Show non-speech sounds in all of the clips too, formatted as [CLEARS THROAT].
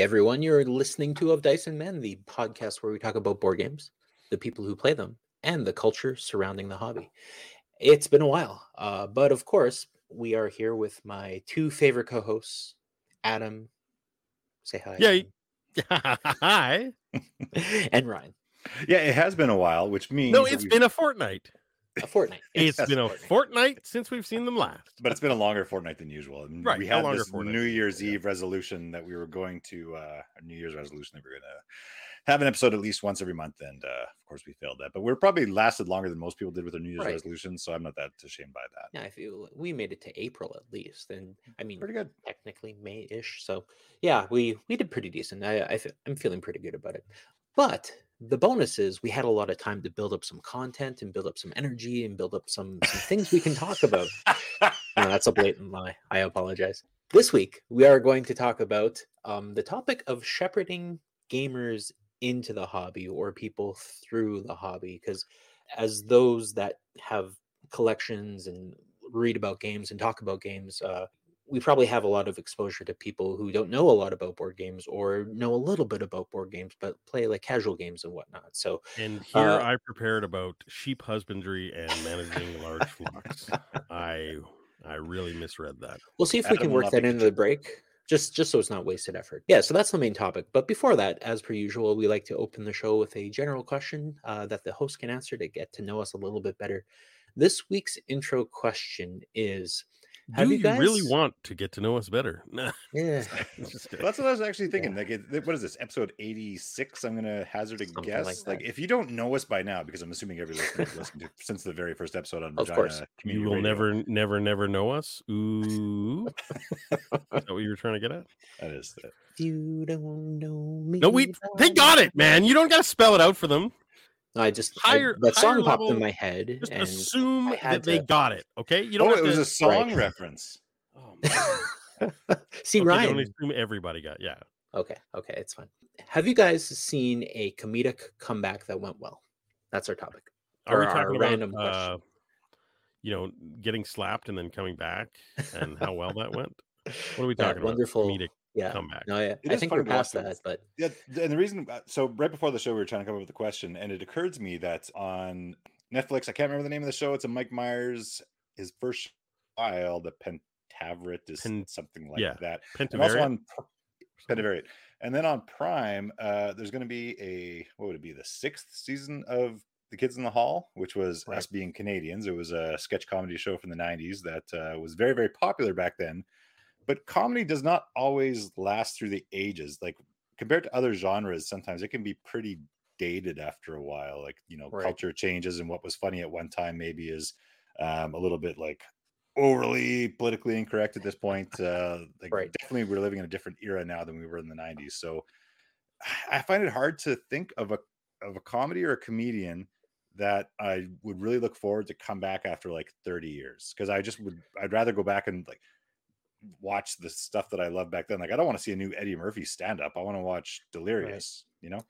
Hey everyone, you're listening to Of Dice and Men, the podcast where we talk about board games, the people who play them, and the culture surrounding the hobby. It's been a while, uh, but of course, we are here with my two favorite co-hosts, Adam. Say hi. Yeah. [LAUGHS] Hi. [LAUGHS] and Ryan. Yeah, it has been a while, which means No, that it's we've- been a fortnight. A [LAUGHS] fortnight. It's Yes, been a fortnight. fortnight since we've seen them last. but it's been a longer fortnight than usual. And Right, we had this fortnight New Year's yeah. Eve resolution that we were going to uh a New Year's resolution that we were gonna have an episode at least once every month, and uh of course we failed that. But we're probably lasted longer than most people did with their New Year's Right. resolutions, so I'm not that ashamed by that. Yeah, I feel we made it to April at least, and I mean, Pretty good. technically May-ish. So yeah, we we did pretty decent. I, I I'm feeling pretty good about it. But the bonus is we had a lot of time to build up some content and build up some energy and build up some, some things we can talk about. No, that's a blatant lie. I apologize. This week we are going to talk about um, the topic of shepherding gamers into the hobby or people through the hobby because as those that have collections and read about games and talk about games uh, we probably have a lot of exposure to people who don't know a lot about board games or know a little bit about board games but play like casual games and whatnot so And here Uh, I prepared about sheep husbandry and managing large flocks. I I really misread that. we'll see if we can work that into the break just just so it's not wasted effort yeah so that's the main topic but before that as per usual we like to open the show with a general question uh, that the host can answer to get to know us a little bit better this week's intro question is Have Do you you, really want to get to know us better? [LAUGHS] Nah, yeah [LAUGHS] just. That's what I was actually thinking. Like, it, what is this episode eighty-six? I'm gonna hazard a Something guess. like Like, if you don't know us by now, because I'm assuming every listener has listened to since the very first episode on Of Regina course. Community you will Radio. never, never, never know us. Ooh, [LAUGHS] is that what you were trying to get at? That is the, If you don't know me No, we they got it, man. You don't got to spell it out for them. No, I just I- Higher- that song higher popped in my head, Just and assume I had that they got it. Okay, you don't. oh, have it was to, a song Right. reference. Oh, [LAUGHS] see Okay, Ryan. Don't assume everybody got. Yeah. Okay, okay, it's fine. Have you guys seen a comedic comeback that went well? That's our topic. Are we Or our talking about random uh, you know getting slapped and then coming back and how well that went? [LAUGHS] What are we talking about? wonderful Comedic Yeah, comeback. no, yeah, It I think funny we're to watch past that, but Yeah, and the reason, uh, so right before the show, we were trying to come up with the question, and it occurred to me that on Netflix, I can't remember the name of the show. It's a Mike Myers, his first file, the Pentaveret is Pen- something like yeah, that. And also on Pr- Pentavariate. And then on Prime, uh, there's going to be a, what would it be, the sixth season of The Kids in the Hall, which was Right. us being Canadians. It was a sketch comedy show from the 90s that uh, was very, very popular back then. But comedy does not always last through the ages. Like compared to other genres, sometimes it can be pretty dated after a while. Like, you know, Right. culture changes and what was funny at one time maybe is um, a little bit like overly politically incorrect at this point. Uh, like Right. definitely we're living in a different era now than we were in the 90s. So I find it hard to think of a of a comedy or a comedian that I would really look forward to come back after like 30 years because I just would I'd rather go back and like watch the stuff that I love back then. Like I don't want to see a new Eddie Murphy stand up. I want to watch Delirious, you know?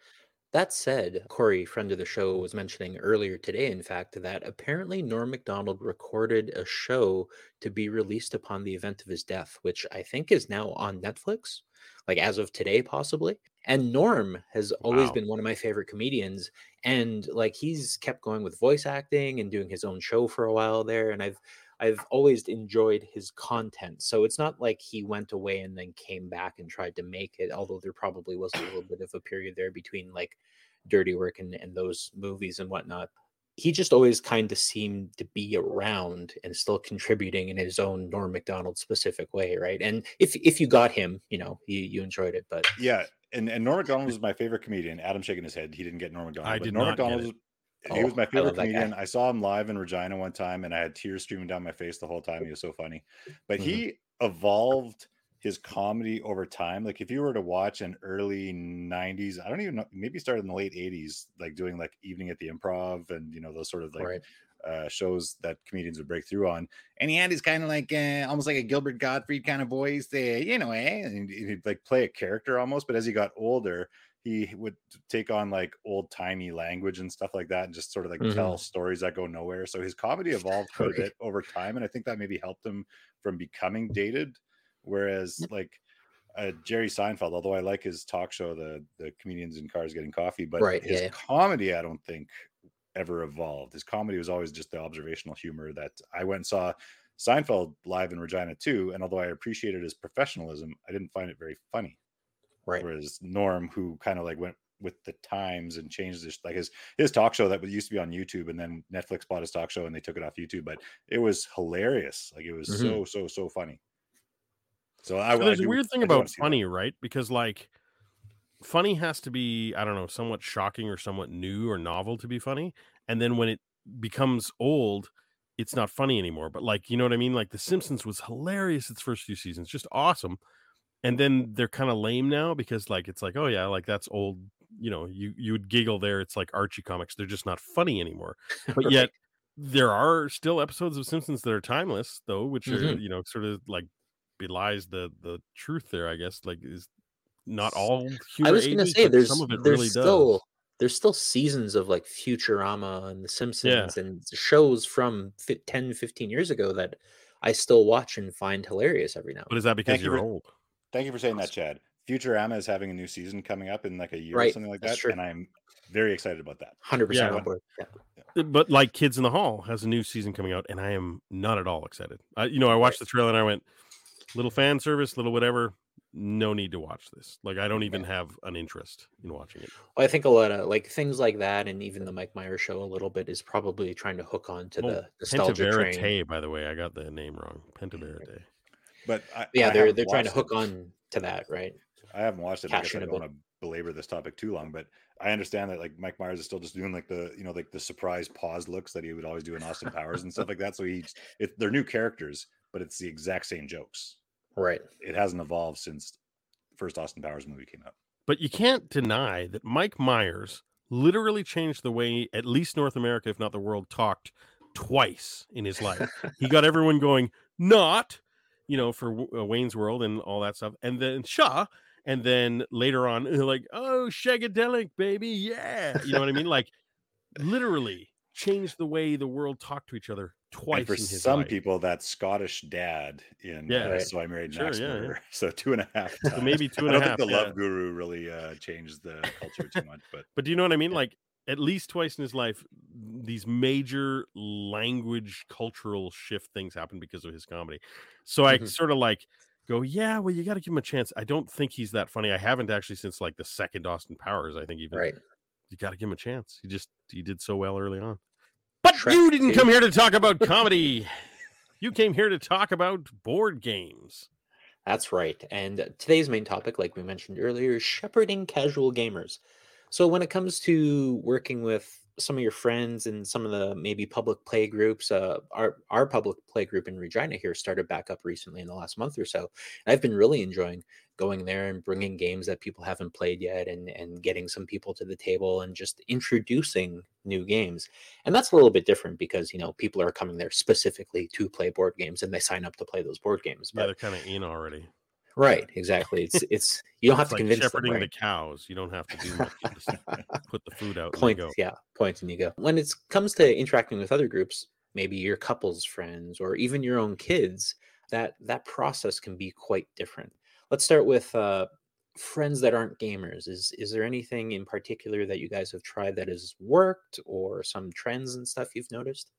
That said, Corey, friend of the show, was mentioning earlier today, in fact, that apparently Norm Macdonald recorded a show to be released upon the event of his death, which I think is now on Netflix, like as of today, possibly. And Norm has always Wow. been one of my favorite comedians. And like he's kept going with voice acting and doing his own show for a while there. And I've I've always enjoyed his content. So it's not like he went away and then came back and tried to make it, although there probably was a little bit of a period there between like dirty work and, and those movies and whatnot. He just always kind of seemed to be around and still contributing in his own Norm Macdonald specific way, right? And if if you got him, you know, you you enjoyed it. But Yeah. And and Norm Macdonald was my favorite comedian. Adam shaking his head. He didn't get Norm Macdonald. I but did Norm not get Was he was Oh, my favorite guy. comedian. I saw him live in Regina one time and I had tears streaming down my face the whole time. He was so funny. But Mhm. he evolved his comedy over time. Like if you were to watch an early 90s, I don't even know, maybe started in the late 80s, like doing like Evening at the Improv and you know, those sort of like right. uh, shows that comedians would break through on. And he had his kind of like uh, almost like a Gilbert Gottfried kind of voice there, you know, eh? And he'd, he'd like play a character almost. But as he got older, he would take on like old timey language and stuff like that and just sort of like Mhm. tell stories that go nowhere. So his comedy evolved quite a [LAUGHS] bit over time. And I think that maybe helped him from becoming dated. Whereas, like, uh, Jerry Seinfeld, although I like his talk show, the the comedians in cars getting coffee, but Right, his yeah. comedy, I don't think ever evolved. His comedy was always just the observational humor that I went and saw Seinfeld live in Regina too. And although I appreciated his professionalism, I didn't find it very funny. Right. Whereas Norm, who kind of like went with the times and changed his like his his talk show that used to be on YouTube, and then Netflix bought his talk show and they took it off YouTube, but it was hilarious. Like it was Mhm. so so so funny. So I, So I there's a do- weird thing I do wanna about see that. funny, right? Because like funny has to be, I don't know, somewhat shocking or somewhat new or novel to be funny. And then when it becomes old, it's not funny anymore. But like, you know what I mean? Like The Simpsons was hilarious its first few seasons, just awesome. And then they're kind of lame now because like it's like, oh yeah, like that's old, you know, you you would giggle there. It's like Archie comics. They're just not funny anymore. [LAUGHS] But Right. yet there are still episodes of Simpsons that are timeless though, which are, Mhm. you know, sort of like belies the the truth there, I guess. Like is not all I was gonna ages, say there's some of it there's really still does. there's still seasons of like Futurama and The Simpsons and shows from fi- 10, 15 years ago that I still watch and find hilarious every now. But is that because Thank you're old? Thank you for saying that, Chad. Futurama is having a new season coming up in like a year or something like that's that, true. and I'm very excited about that. Hundred percent Yeah. on board. Yeah. Uh, But like Kids in the Hall has a new season coming out, and I am not at all excited. I, you know, I watched the trailer and I went, little fan service, little whatever. No need to watch this. Like I don't even have an interest in watching it. Well, I think a lot of like things like that, and even the Mike Myers show a little bit is probably trying to hook on to Oh, the nostalgia train. By the way, I got the name wrong. Pentaverate. But I, Yeah, I they're they're trying to hook it. on to that, right? I haven't watched it because I don't want to belabor this topic too long, but I understand that like Mike Myers is still just doing like the you know like the surprise pause looks that he would always do in Austin Powers and stuff like that. So he it, they're new characters, but it's the exact same jokes. Right. It hasn't evolved since the first Austin Powers movie came out. But you can't deny that Mike Myers literally changed the way at least North America, if not the world, talked twice in his life. he got everyone going, not, you know, for uh, Wayne's World and all that stuff, and then Shaw, and then later on, [LAUGHS] like, oh, Shagadelic, baby, yeah, you know what I mean? Like, literally changed the way the world talked to each other twice and for in his some life. people, that Scottish dad in Yeah. uh, Right. So I Married Sure, Max yeah, yeah. [LAUGHS] So two and a half. So maybe two and a don't half. think the yeah. Love Guru really uh, changed the culture too much, but But do you know what I mean? Yeah. Like at least twice in his life, these major language cultural shift things happen because of his comedy. So I Mhm. sort of like go, yeah, well, you got to give him a chance. I don't think he's that funny. I haven't actually since like the second Austin Powers. I think even Right. you got to give him a chance. He just he did so well early on. But Shrek you didn't too. come here to talk about [LAUGHS] comedy. you came here to talk about board games. That's right. And today's main topic, like we mentioned earlier, is shepherding casual gamers. So when it comes to working with some of your friends and some of the maybe public play groups, uh, our our public play group in Regina here started back up recently in the last month or so. And I've been really enjoying going there and bringing games that people haven't played yet, and and getting some people to the table and just introducing new games. And that's a little bit different because you know people are coming there specifically to play board games and they sign up to play those board games. Yeah, But they're kind of in already. Right, exactly. It's it's you don't have It's to like convince them. Right? the cows. You don't have to do much. Just [LAUGHS] put the food out and Point, yeah, point and you go. When it comes to interacting with other groups, maybe your couple's friends or even your own kids, that that process can be quite different. Let's start with uh, friends that aren't gamers. Is is there anything in particular that you guys have tried that has worked, or some trends and stuff you've noticed?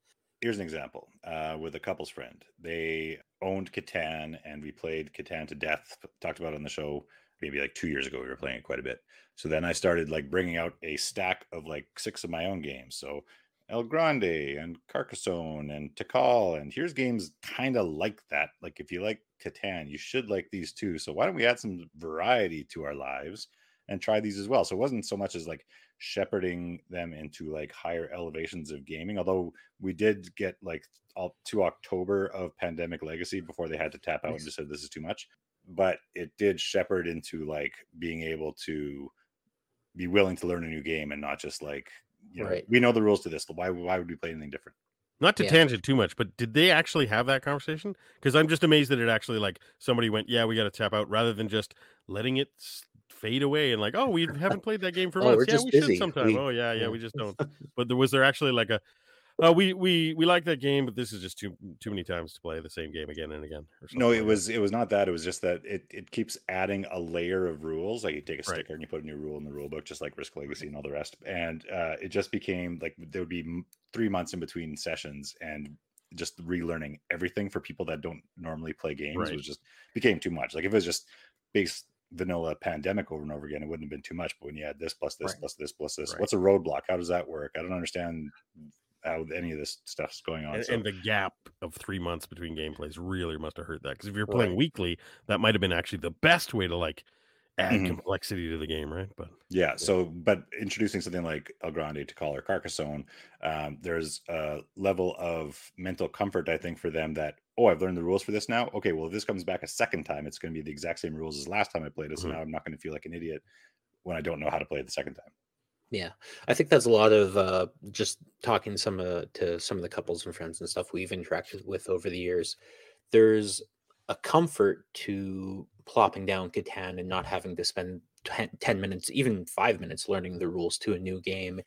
Here's an example uh, with a couple's friend. They owned Catan and we played Catan to death. Talked about on the show maybe like two years ago. We were playing it quite a bit. So then I started like bringing out a stack of like six of my own games. So El Grande and Carcassonne and Tikal. And here's games kind of like that. Like if you like Catan, you should like these too. So why don't we add some variety to our lives and try these as well? So it wasn't so much as like shepherding them into like higher elevations of gaming, although we did get like all to October of Pandemic Legacy before they had to tap out Nice. and just said this is too much. But it did shepherd into like being able to be willing to learn a new game and not just like you know Right. we know the rules to this. Why why would we play anything different? Not to Yeah. tangent too much, but did they actually have that conversation? Because I'm just amazed that it actually like somebody went, "Yeah, we got to tap out," rather than just letting it s- fade away and like, "Oh, we haven't played that game [LAUGHS] for Oh, months. yeah, we busy. should sometime." We- oh yeah, yeah, we just don't. [LAUGHS] But there, was there actually like a, Uh, we we we like that game, but this is just too too many times to play the same game again and again. or No, it like that. was it was not that. It was just that it, it keeps adding a layer of rules. Like you take a Right. sticker and you put a new rule in the rule book, just like Risk Legacy and all the rest. And uh, it just became like there would be three months in between sessions, and just relearning everything for people that don't normally play games Right. was just became too much. Like if it was just base vanilla pandemic over and over again, it wouldn't have been too much. But when you add this plus this Right. plus this plus this, Right. what's a roadblock? How does that work? I don't understand how any of this stuff's going on. and, so and the gap of three months between gameplays really must have hurt that because if you're playing Right. weekly, that might have been actually the best way to like add Mhm. complexity to the game, right? But Yeah. So, but introducing something like El Grande Tikal or Carcassonne, um, there's a level of mental comfort, I think, for them that, oh, I've learned the rules for this now. Okay, well, if this comes back a second time, it's going to be the exact same rules as last time I played it. So Mhm. now I'm not going to feel like an idiot when I don't know how to play it the second time. Yeah, I think that's a lot of uh, just talking some uh, to some of the couples and friends and stuff we've interacted with over the years. There's a comfort to plopping down Catan and not having to spend 10, 10 minutes, even five minutes, learning the rules to a new game,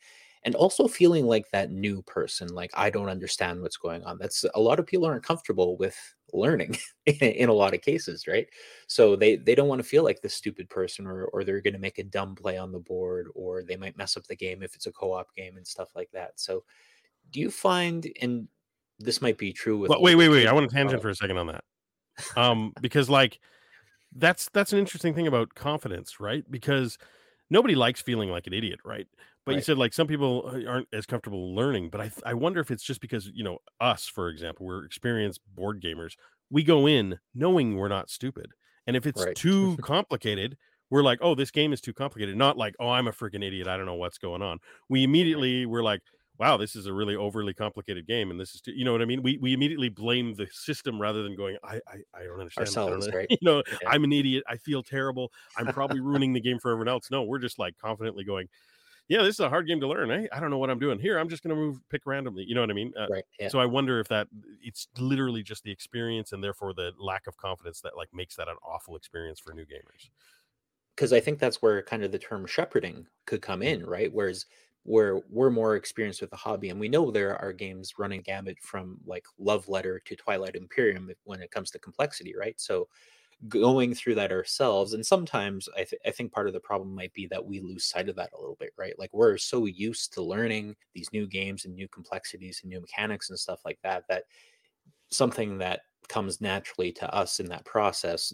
and also feeling like that new person. Like I don't understand what's going on. That's a lot of people aren't comfortable with learning [LAUGHS] in a lot of cases, right? so they they don't want to feel like the stupid person or or they're going to make a dumb play on the board or they might mess up the game if it's a co-op game and stuff like that so do you find and this might be true with Well, wait, wait, wait. I want to tangent for a second on that. [LAUGHS] Um, because like that's that's an interesting thing about confidence, right? Because nobody likes feeling like an idiot, right? But you said like some people uh, aren't as comfortable learning, but I I wonder if it's just because you know us, for example, we're experienced board gamers. We go in knowing we're not stupid, and if it's Right. too complicated, we're like, oh, this game is too complicated. Not like, oh, I'm a freaking idiot. I don't know what's going on. We immediately we're like, wow, this is a really overly complicated game, and this is, too, you know what I mean? We we immediately blame the system rather than going, I I, I don't understand. Ourselves, right? [LAUGHS] You know, Yeah. I'm an idiot. I feel terrible. I'm probably ruining the game for everyone else. No, we're just like confidently going, yeah, this is a hard game to learn. I, I don't know what I'm doing here. I'm just going to move, pick randomly. You know what I mean? Uh, right yeah So I wonder if that it's literally just the experience and therefore the lack of confidence that like makes that an awful experience for new gamers. because i think that's where kind of the term shepherding could come in Mm-hmm. right whereas where we're more experienced with the hobby and we know there are games running gamut from like love letter to twilight imperium when it comes to complexity right so going through that ourselves and sometimes I, th- I think part of the problem might be that we lose sight of that a little bit right? Like we're so used to learning these new games and new complexities and new mechanics and stuff like that that something that comes naturally to us in that process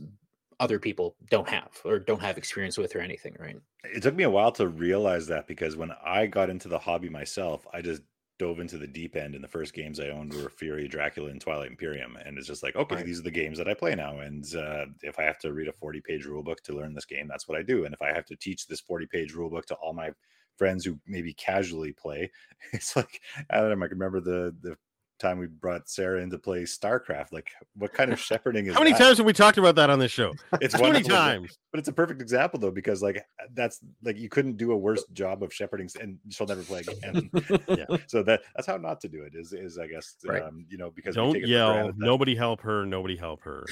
other people don't have or don't have experience with or anything right? It took me a while to realize that because when I got into the hobby myself, I just dove into the deep end and the first games I owned were Fury, Dracula, and Twilight Imperium. And it's just like, okay, Right. these are the games that I play now. And uh, if I have to read a 40 page rule book to learn this game, that's what I do. And if I have to teach this 40 page rule book to all my friends who maybe casually play, [LAUGHS] it's like, I don't know, I can remember the, the time we brought Sarah into play StarCraft. Like, what kind of [LAUGHS] shepherding is How many that? times have we talked about that on this show? [LAUGHS] It's Too many wonderful, but- times. but it's a perfect example though because like that's like you couldn't do a worse job of shepherding and she'll never play again [LAUGHS] Yeah. so that that's how not to do it is is i guess Right. um you know because Don't take it for yell. Nobody help her. Nobody help her.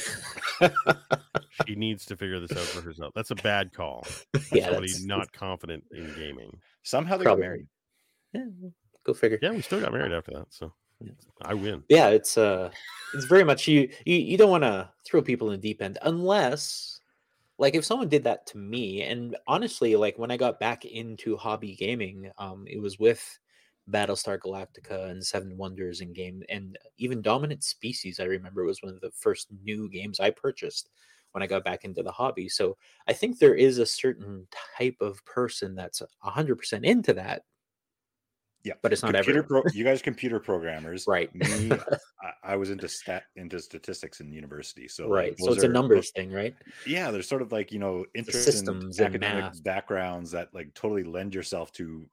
she needs to figure this out for herself. That's a bad call. yeah Somebody that's, not confident in gaming. somehow they got married yeah, go figure Yeah, we still got married after that. So Yeah. I win. yeah it's uh it's very much you you, you don't want to throw people in the deep end unless like if someone did that to me and honestly like when i got back into hobby gaming um it was with battlestar galactica and seven wonders in game and even dominant species i remember was one of the first new games i purchased when i got back into the hobby so i think there is a certain type of person that's 100% into that yeah but it's not computer pro- [LAUGHS] you guys computer programmers right me [LAUGHS] I, I was into stat into statistics in university so like, right so those it's a are- numbers thing right yeah there's sort of like you know interest in academic math. backgrounds that like totally lend yourself to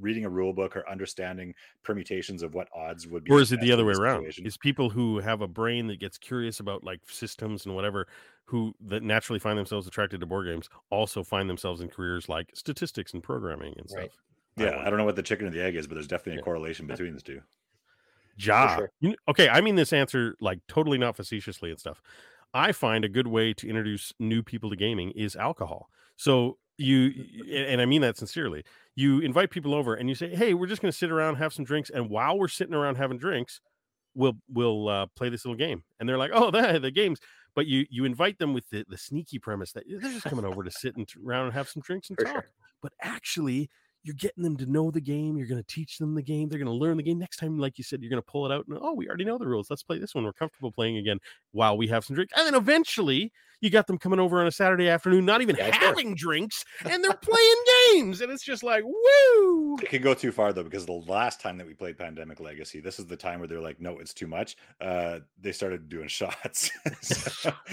reading a rule book or understanding permutations of what odds would be Or is it the other way around? Is people who have a brain that gets curious about like systems and whatever, who that naturally find themselves attracted to board games, also find themselves in careers like statistics and programming and stuff. Right. I yeah wonder. i don't know what the chicken or the egg is but there's definitely Yeah. a correlation between the two Ja. sure. You kn- okay, I mean this answer like totally not facetiously and stuff. I find a good way to introduce new people to gaming is alcohol. So you and I mean that sincerely. You invite people over and you say, "Hey, we're just going to sit around, have some drinks, and while we're sitting around having drinks, we'll we'll uh, play this little game." And they're like, "Oh, [LAUGHS] the the games." But you you invite them with the, the sneaky premise that they're just coming over to sit and around and have some drinks and For talk. sure. But actually, you're getting them to know the game. You're going to teach them the game. They're going to learn the game. Next time, like you said, you're going to pull it out and oh, we already know the rules. Let's play this one. We're comfortable playing again while we have some drinks. And then eventually, you got them coming over on a Saturday afternoon, not even Yeah, sure. having drinks, and they're playing [LAUGHS] games. And it's just like, woo! It can go too far though, because the last time that we played Pandemic Legacy, this is the time where they're like, "No, it's too much." Uh, they started doing [LAUGHS] shots. So, [LAUGHS]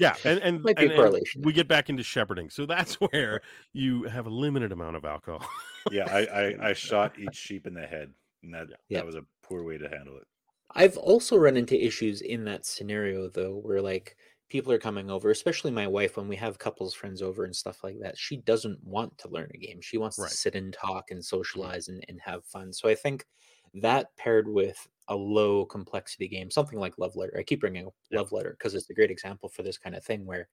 Yeah, and and, Might be and- and correlation we get back into shepherding, so that's where you have a limited amount of alcohol. yeah, I, I I shot each sheep in the head, and that Yeah. that was a poor way to handle it. I've also run into issues in that scenario though, where like people are coming over, especially my wife, when we have couples friends over and stuff like that. She doesn't want to learn a game. She wants Right. to sit and talk and mm-hmm. socialize and, and have fun. So I think that paired with a low complexity game, something like Love Letter. I keep bringing up Yeah. Love Letter because it's a great example for this kind of thing where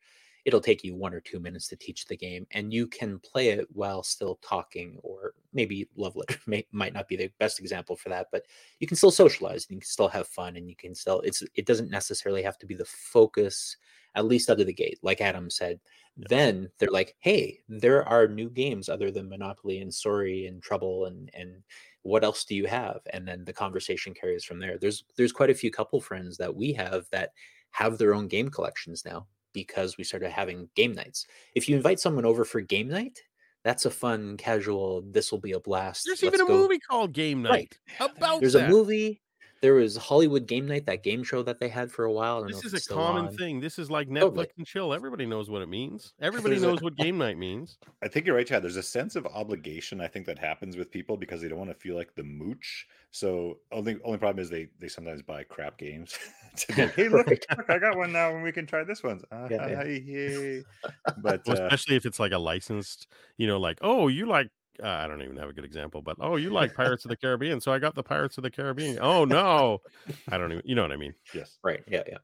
it'll take you one or two minutes to teach the game and you can play it while still talking or maybe Love Letter [LAUGHS] may, might not be the best example for that, but you can still socialize and you can still have fun and you can still it's it doesn't necessarily have to be the focus at least out of the gate like adam said. Then they're like hey there are new games other than monopoly and sorry and trouble and and what else do you have? And then the conversation carries from there. There's there's quite a few couple friends that we have that have their own game collections now because we started having game nights if you invite someone over for game night that's a fun casual this will be a blast There's let's even a go movie called Game Night Right. about there's that. a movie. There was Hollywood Game Night, that game show that they had for a while. This is it's a common on. thing. This is like Netflix Totally. and chill. Everybody knows what it means. [LAUGHS] Everybody There's a- knows what game night means. [LAUGHS] I think you're right, Chad. There's a sense of obligation I think that happens with people because they don't want to feel like the mooch. So only only problem is they they sometimes buy crap games. [LAUGHS] like, hey, look, Right. look, I got one now, and we can try this one. Uh, Yeah, yeah. But Well, uh, especially if it's like a licensed, you know, like, oh, you like, uh, I don't even have a good example, but oh, you like [LAUGHS] Pirates of the Caribbean. So I got the Pirates of the Caribbean. Oh, no. I don't even, you know what I mean? yes, Right. Yeah. Yeah.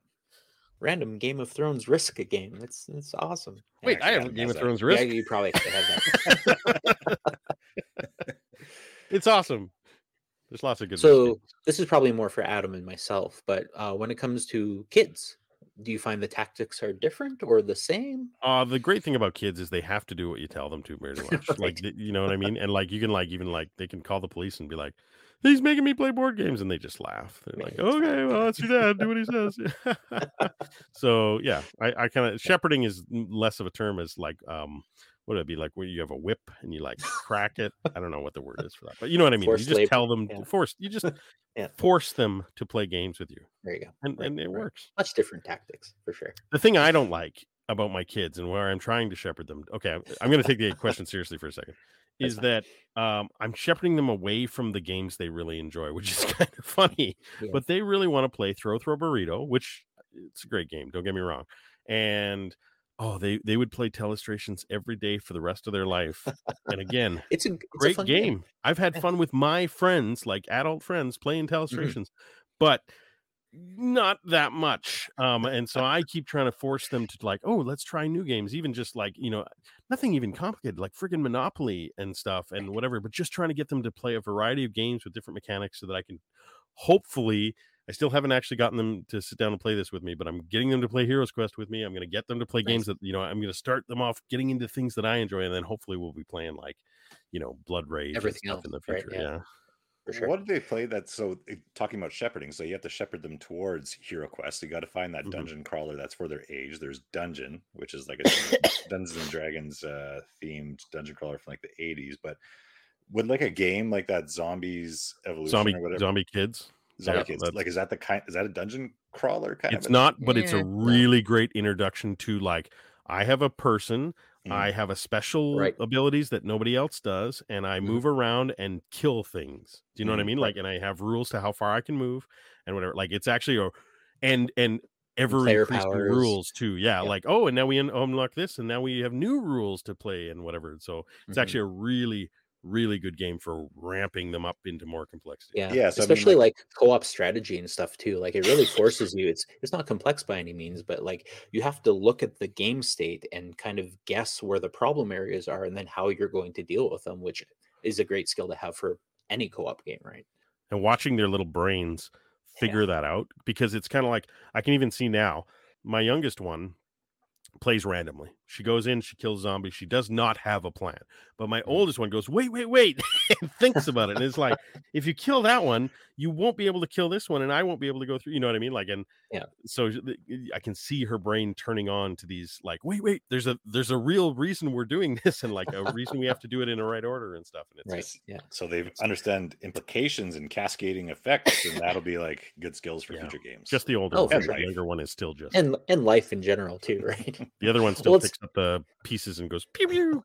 Random Game of Thrones risk a game. It's it's awesome. Wait, I have Adam Game of that. Thrones Yeah, risk. you probably actually have that. [LAUGHS] it's awesome. There's lots of good. so games. this is probably more for Adam and myself. But uh, when it comes to kids, do you find the tactics are different or the same? Uh, the great thing about kids is they have to do what you tell them to pretty [LAUGHS] much. Like, Right. th- you know what I mean? And like, you can like, even like, they can call the police and be like, he's making me play board games. And they just laugh. They're like, okay, well, that's your dad. Do what he says. [LAUGHS] [LAUGHS] so yeah, I, I kind of, shepherding is less of a term as like, um, what would it be like where you have a whip and you like crack it? [LAUGHS] I don't know what the word is for that, but you know what I mean. Forced you just labor, tell them, yeah. force, you just [LAUGHS] Yeah. force them to play games with you. There you go. And, Right, and it right. works Much different tactics for sure. the thing I don't like about my kids and where I'm trying to shepherd them. Okay, I'm- I'm going to take the question seriously for a second. Is that um, I'm shepherding them away from the games they really enjoy, which is [LAUGHS] kind of funny. Yeah. But they really want to play Throw Throw Burrito, which it's a great game. Don't get me wrong. And oh, they they would play Telestrations every day for the rest of their life. And again, It's a it's great fun game. I've had fun with my friends, like adult friends, playing Telestrations, but not that much. Um, and so I keep trying to force them to like, oh, let's try new games, even just like you know, nothing even complicated, like friggin' Monopoly and stuff and whatever. But just trying to get them to play a variety of games with different mechanics so that I can hopefully. I still haven't actually gotten them to sit down and play this with me, but I'm getting them to play Heroes Quest with me. I'm going to get them to play Nice. games that you know. I'm going to start them off getting into things that I enjoy, and then hopefully we'll be playing like, you know, Blood Rage, and Everything stuff in the else, right, future. yeah. yeah. sure. What did they play that? So eh, talking about shepherding, so you have to shepherd them towards Hero Quest. You got to find that Mhm. dungeon crawler that's for their age. There's Dungeon, which is like a [COUGHS] Dungeons and Dragons uh, themed dungeon crawler from like the 80s. But would like a game like that Zombies Evolution Zombie or whatever zombie kids. Zombie yeah, Kids, that's- like is that the kind? Is that a dungeon crawler kind It's of? a- not, but it's a really great introduction to like I have a person, Mm. I have a special Right. abilities that nobody else does, and I Mhm. move around and kill things. Do you know what I Mhm. mean? Like, and I have rules to how far I can move and whatever. Like, it's actually a and and ever player increasing rules too. Yeah, Yeah. like oh, and now we unlock this, and now we have new rules to play and whatever. So it's Mhm. actually a really really good game for ramping them up into more complexity. Yeah, Yeah, so I mean, especially like- like, co-op strategy and stuff too. Like it really forces you. It's it's not complex by any means, but like you have to look at the game state and kind of guess where the problem areas are, and then how you're going to deal with them, which is a great skill to have for any co-op game, right? and watching their little brains figure that out because it's kind of like I can even see now my youngest one plays randomly. She goes in, she kills zombies. She does not have a plan. But my oldest one goes, wait, wait, wait, [LAUGHS] and thinks about it. And it's like, if you kill that one, you won't be able to kill this one, and I won't be able to go through. You know what I mean? Like, and Yeah. So I can see her brain turning on to these, like, wait, wait, there's a there's a real reason we're doing [LAUGHS] this, and like a reason we have to do it in the right order and stuff. And it's Right. just- Yeah. So they understand implications and cascading effects, and that'll be like good skills for Yeah. future games. just the older Oh, one. The sure. younger one is still just And and life in general too, [LAUGHS] right? The other one still Well, picks up the pieces and goes pew pew.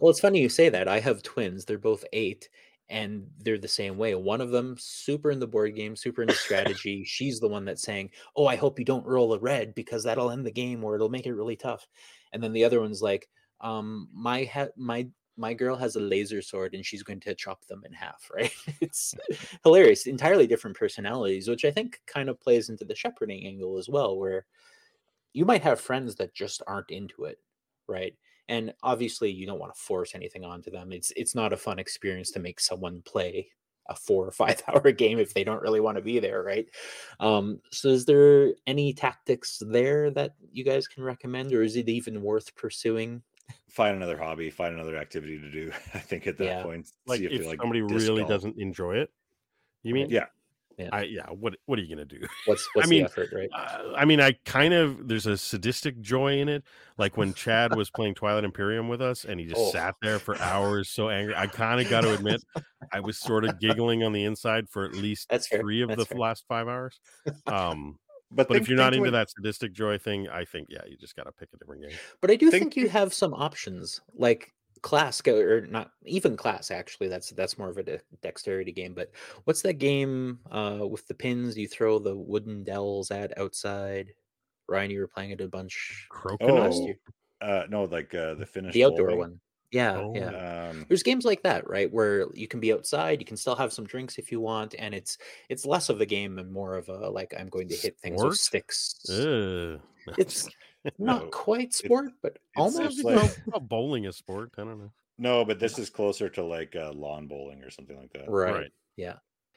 Well, it's funny you say that. I have twins. They're both eight, and they're the same way. One of them super in the board game, super into [LAUGHS] strategy. She's the one that's saying, "Oh, I hope you don't roll a red because that'll end the game or it'll make it really tough." And then the other one's like, um, "My ha- my my girl has a laser sword and she's going to chop them in half." [LAUGHS] Right? It's hilarious. Entirely different personalities, which I think kind of plays into the shepherding angle as well, where you might have friends that just aren't into it, right? And obviously you don't want to force anything onto them it's it's not a fun experience to make someone play a four or [LAUGHS] five hour game if they don't really want to be there right um so is there any tactics there that you guys can recommend or is it even worth pursuing find another hobby, find another activity to do. [LAUGHS] I think at that Yeah. point, Like see if, you, somebody really golf. doesn't enjoy it, you mean? Yeah. Yeah. I yeah. What what are you gonna do? what's [LAUGHS] what's mean, the effort right Uh, I mean, I kind of there's a sadistic joy in it. Like when Chad was playing Twilight Imperium with us, and he just Oh. sat there for hours, so angry. I kind of got to admit, I was sort of giggling on the inside for at least That's fair, three of that's the fair. last five hours. Um, [LAUGHS] But, but think- if you're not into when- that sadistic joy thing, I think yeah, you just got to pick a different game. but i do think think, you have some options like Klask go or not even Klask actually that's that's more of a de- dexterity game but what's that game uh with the pins you throw the wooden dells at outside ryan you were playing it a bunch Crokinole. last Oh, year uh, no, like uh, the Finnish the outdoor bowling. one yeah Oh. yeah Um, there's games like that right where you can be outside you can still have some drinks if you want and it's it's less of a game and more of a like i'm going to hit things with sticks Ugh. [LAUGHS] it's not No, quite sport but it's- almost it's like like- call bowling is sport. I don't know. no, but this is closer to like uh, lawn bowling or something like that. right, Right. yeah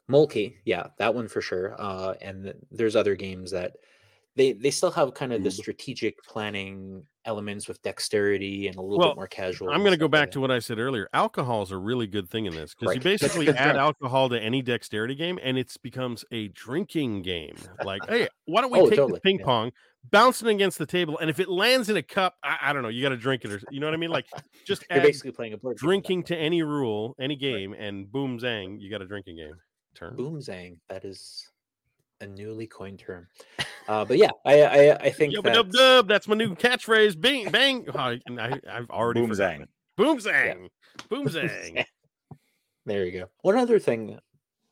Mölkky yeah that one for sure uh and th- there's other games that they they still have kind of the mm. strategic planning elements with dexterity and a little Well, bit more casual I'm going to go stuff like back to what I said earlier. Alcohol is a really good thing in this because you Right. [LAUGHS] That's a basically add point. alcohol to any dexterity game and it becomes a drinking game. Like, hey, why don't we Oh, take totally, this ping yeah. pong, bounce it against the table, and if it lands in a cup, I, I don't know, you got to drink it or you know what I mean? Like, just You're add basically playing a board game at that drinking to any rule, any game, and boom zang, you got a drinking game. Turn. boom zang. That is a newly coined term. Uh, but yeah, I I, I think Yubba dub dub. That's my new catchphrase. Bing bang. Oh, I, I, I've already Boom forgotten zang. Boom zang. Boom zang. [LAUGHS] there you go. One other thing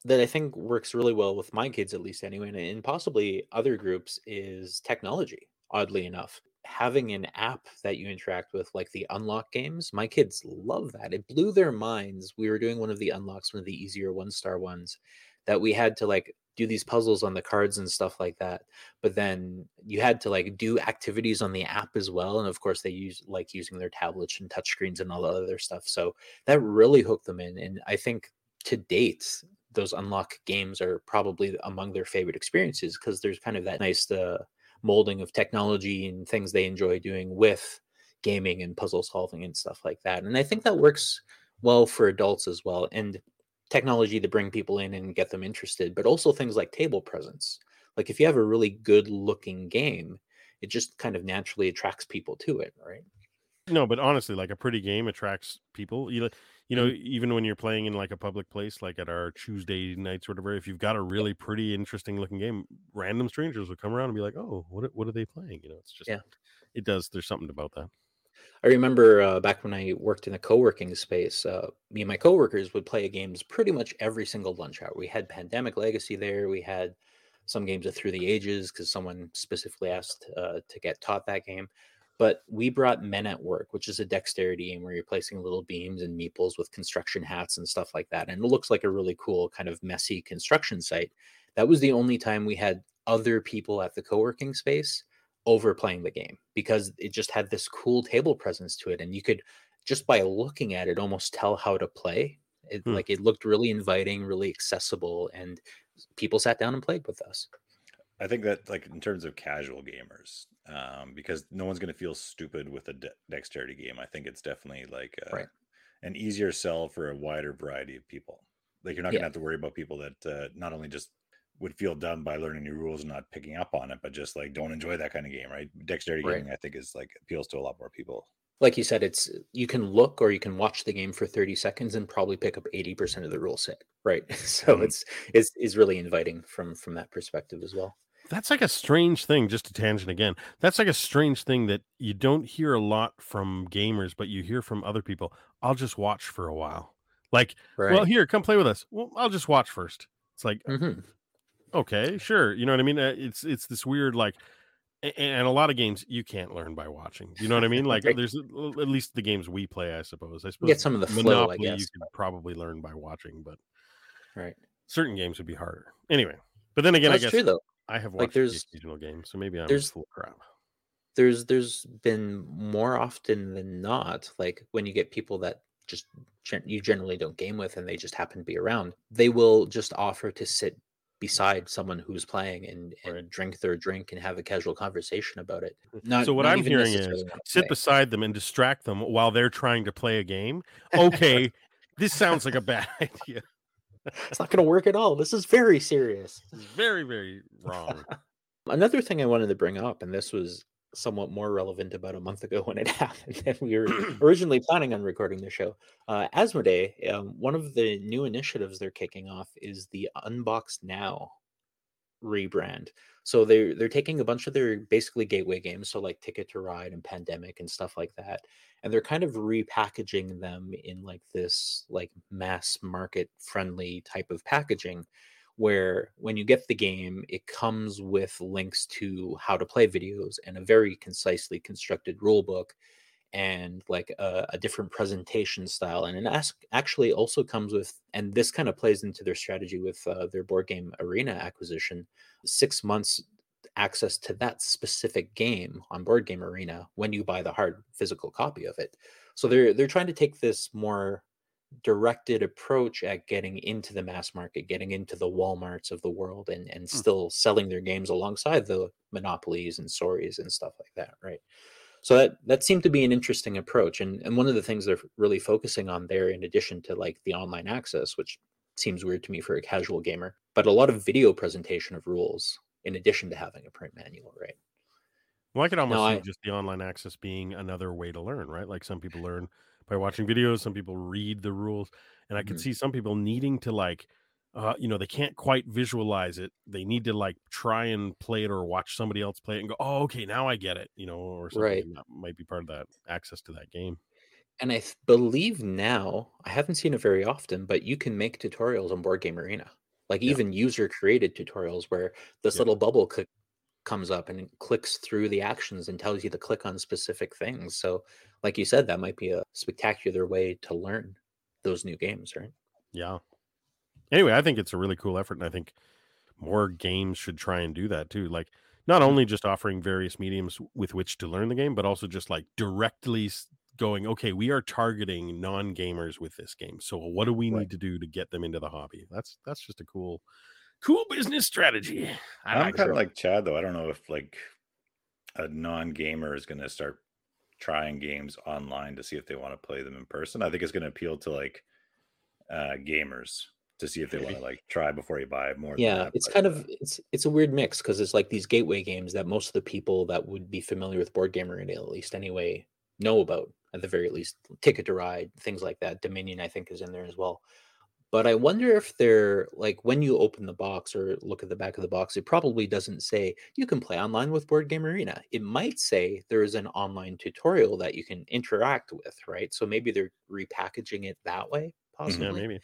that I think works really well with my kids, at least anyway, and- and possibly other groups, is technology. Oddly enough, having an app that you interact with, like the unlock games, my kids love that. It blew their minds. We were doing one of the unlocks, one of the easier one star ones, that we had to like do these puzzles on the cards and stuff like that. But then you had to like do activities on the app as well. And of course, they use like using their tablets and touchscreens and all the other stuff. So that really hooked them in. And I think to date, those unlock games are probably among their favorite experiences because there's kind of that nice uh, molding of technology and things they enjoy doing with gaming and puzzle solving and stuff like that. And I think that works well for adults as well. And technology to bring people in and get them interested, but also things like table presence. Like if you have a really good looking game, it just kind of naturally attracts people to it, right? No, but honestly, like a pretty game attracts people. You, you know, Mm-hmm. even when you're playing in like a public place, like at our Tuesday nights or whatever, if you've got a really pretty, interesting looking game, random strangers will come around and be like, "Oh, what are- what are they playing?" You know, it's just, Yeah. it does. There's something about that. I remember uh, back when I worked in a co-working space, uh, me and my coworkers would play games pretty much every single lunch hour. We had Pandemic Legacy there. We had some games of Through the Ages because someone specifically asked uh, to get taught that game. but we brought Men at Work, which is a dexterity game where you're placing little beams and meeples with construction hats and stuff like that. And it looks like a really cool, kind of messy construction site. That was the only time we had other people at the co working space over playing the game because it just had this cool table presence to it. And you could just by looking at it almost tell how to play. It, hmm. Like it looked really inviting, really accessible, and people sat down and played with us. I think that, like in terms of casual gamers, um, because no one's going to feel stupid with a de- dexterity game. I think it's definitely like a, right. an easier sell for a wider variety of people. Like you're not yeah. going to have to worry about people that uh, not only just would feel dumb by learning new rules and not picking up on it, but just like don't enjoy that kind of game, right? Dexterity right. gaming, I think, is like appeals to a lot more people. Like you said, it's you can look or you can watch the game for 30 seconds and probably pick up 80% of the rule set, right? [LAUGHS] So mm-hmm. it's it's is really inviting from from that perspective as well. That's like a strange thing, just a tangent again. That's like a strange thing that you don't hear a lot from gamers, but you hear from other people. I'll just watch for a while. Like, right. well, here, come play with us. Well, I'll just watch first. It's like, mm-hmm. Okay, sure. You know what I mean? Uh, it's it's this weird like, and a lot of games you can't learn by watching. You know what I mean? Like, [LAUGHS] there's at least the games we play, I suppose. I suppose get some of the flow. Monopoly, I guess you can probably learn by watching, but right, certain games would be harder. Anyway, but then again, That's I guess true though. I have watched like there's, the occasional game, so maybe I'm there's, full crap. There's there's been more often than not, like when you get people that just you generally don't game with and they just happen to be around, they will just offer to sit beside someone who's playing and, and right. drink their drink and have a casual conversation about it. Mm-hmm. Not, so what I'm hearing is sit beside them and distract them while they're trying to play a game. Okay, this sounds like a bad [LAUGHS] idea it's not going to work at all. This is very serious. Very, very wrong. [LAUGHS] Another thing I wanted to bring up, and this was somewhat more relevant about a month ago [LAUGHS] when it happened, and we were [CLEARS THROAT] originally planning on recording the show. Uh, Asmodee, um, one of the new initiatives they're kicking off is the Unbox Now rebrand. So they're they're taking a bunch of their basically gateway games, so like Ticket to Ride and Pandemic and stuff like that, and they're kind of repackaging them in like this like mass market friendly type of packaging where when you get the game it comes with links to how to play videos and a very concisely constructed rule book and like a, a different presentation style and it ask, actually also comes with and this kind of plays into their strategy with uh, their board game arena acquisition six months access to that specific game on board game arena when you buy the hard physical copy of it. So they're they're trying to take this more directed approach at getting into the mass market getting into the walmarts of the world and and hmm. still selling their games alongside the monopolies and stories and stuff like that right so that that seemed to be an interesting approach and and one of the things they're really focusing on there in addition to like the online access which seems weird to me for a casual gamer but a lot of video presentation of rules in addition to having a print manual, right? Well, I could almost see I, just the online access being another way to learn, right? Like some people learn by watching videos, some people read the rules, and I could mm-hmm. see some people needing to like, uh, you know, they can't quite visualize it. They need to like try and play it or watch somebody else play it and go, oh, okay, now I get it, you know, or something right. that might be part of that access to that game. And I th- believe now, I haven't seen it very often, but you can make tutorials on Board Game Arena like yeah. even user created tutorials where this yeah. little bubble click comes up and clicks through the actions and tells you to click on specific things so like you said that might be a spectacular way to learn those new games right yeah anyway i think it's a really cool effort and i think more games should try and do that too like not mm-hmm. only just offering various mediums with which to learn the game but also just like directly going, okay, we are targeting non gamers with this game. So what do we right. need to do to get them into the hobby? That's that's just a cool, cool business strategy. I am kind of like Chad though. I don't know if like a non gamer is going to start trying games online to see if they want to play them in person. I think it's going to appeal to like uh gamers to see if they want to like try before you buy more. Yeah, that, it's but, kind of it's it's a weird mix because it's like these gateway games that most of the people that would be familiar with board gamer at least anyway know about at the very least ticket to ride things like that dominion i think is in there as well but i wonder if they're like when you open the box or look at the back of the box it probably doesn't say you can play online with board game arena. It might say there is an online tutorial that you can interact with right? So maybe they're repackaging it that way possibly? yeah maybe.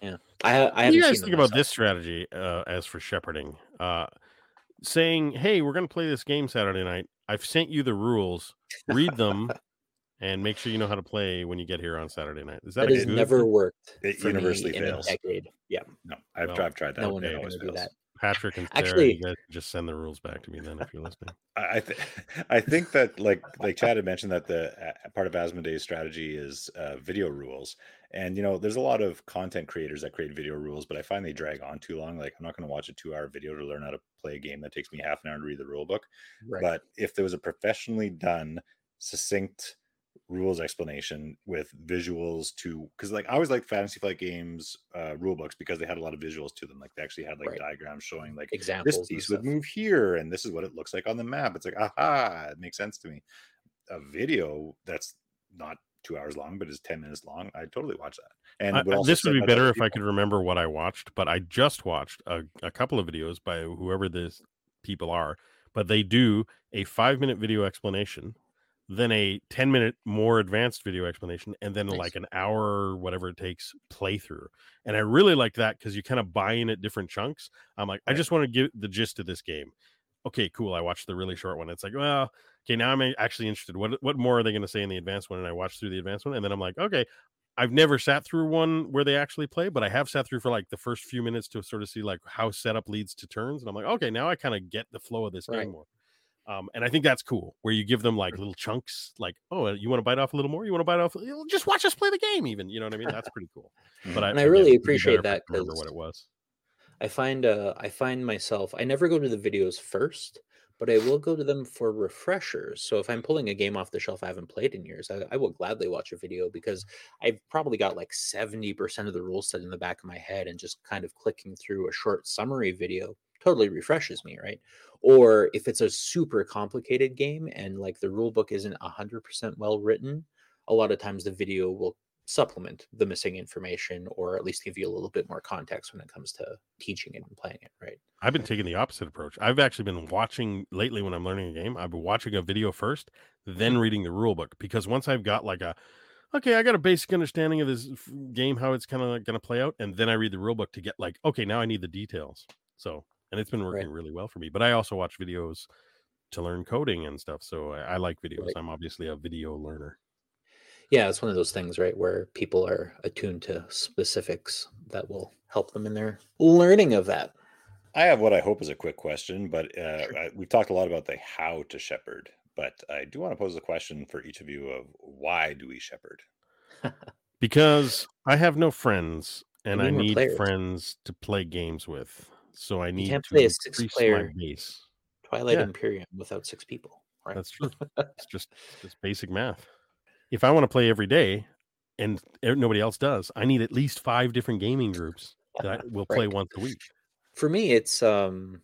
Yeah i, I you guys think about this strategy uh, as for shepherding? Uh, saying, "Hey, we're going to play this game Saturday night. I've sent you the rules. Read them [LAUGHS] and make sure you know how to play when you get here on Saturday night." Is that, That has good? never worked It for universally me in fails. a decade. Yeah, No, I've, Well, tried, I've tried that. no one it is always going do that. Patrick and Sarah, Actually- you guys just send the rules back to me then if you're listening. [LAUGHS] I I, th- [LAUGHS] I think that like like Chad had mentioned that the uh, part of Asmodee's strategy is uh, video rules, and you know there's a lot of content creators that create video rules, but I find they drag on too long. Like I'm not going to watch a two hour video to learn how to play a game that takes me half an hour to read the rule book. right. But if there was a professionally done, succinct rules explanation with visuals to because like I always like fantasy flight games uh rule books because they had a lot of visuals to them. Like they actually had like Right. diagrams showing like Examples. this piece would move here and this is what it looks like on the map it's like aha it makes sense to me a video that's not two hours long but is 10 minutes long i totally watch that and I- would I- this would be better other if I could remember what I watched, but I just watched a, a couple of videos by whoever these people are. But they do a five minute video explanation, then a 10 minute more advanced video explanation, and then Nice. like an hour, whatever it takes, playthrough. And I really like that because you kind of buy in at different chunks. I'm like, I just want to get the gist of this game. Okay, cool. I watched the really short one. It's like, well, okay, now I'm actually interested. What what more are they going to say in the advanced one? And I watched through the advanced one, and then I'm like, okay, I've never sat through one where they actually play, but I have sat through for like the first few minutes to sort of see like how setup leads to turns, and I'm like, okay, now I kind of get the flow of this Right. game more. Um, and I think that's cool, where you give them like little chunks, like, oh, you want to bite off a little more? You want to bite off? Just watch us play the game, even. You know what I mean? That's pretty cool. But I, And I again, really appreciate I that remember what it was. I find uh I find myself I never go to the videos first, but I will go to them for refreshers. So if I'm pulling a game off the shelf I haven't played in years, I, I will gladly watch a video because I've probably got like 70% of the rules set in the back of my head and just kind of clicking through a short summary video totally refreshes me, right? Or if it's a super complicated game and like the rule book isn't 100% well written, a lot of times the video will supplement the missing information or at least give you a little bit more context when it comes to teaching it and playing it right I've been taking the opposite approach. I've actually been watching lately when I'm learning a game. I've been watching a video first, then mm-hmm. reading the rule book because once I've got like a okay, I got a basic understanding of this game, how it's kind of like going to play out, and then I read the rule book to get like okay, now I need the details. So, and it's been working Right. really well for me. But I also watch videos to learn coding and stuff. So I, I like videos. Right. I'm obviously a video learner. yeah it's one of those things right where people are attuned to specifics that will help them in their learning of that i have what i hope is a quick question but uh, Sure. I, we've talked a lot about the how to shepherd but i do want to pose a question for each of you of why do we shepherd because I have no friends and We I need need players. friends to play games with. So I need can't to play a six-player twilight Yeah. imperium without six people right That's true. it's just just basic math. If I want to play every day and nobody else does, I need at least five different gaming groups that [LAUGHS] will play Right. once a week. for me it's um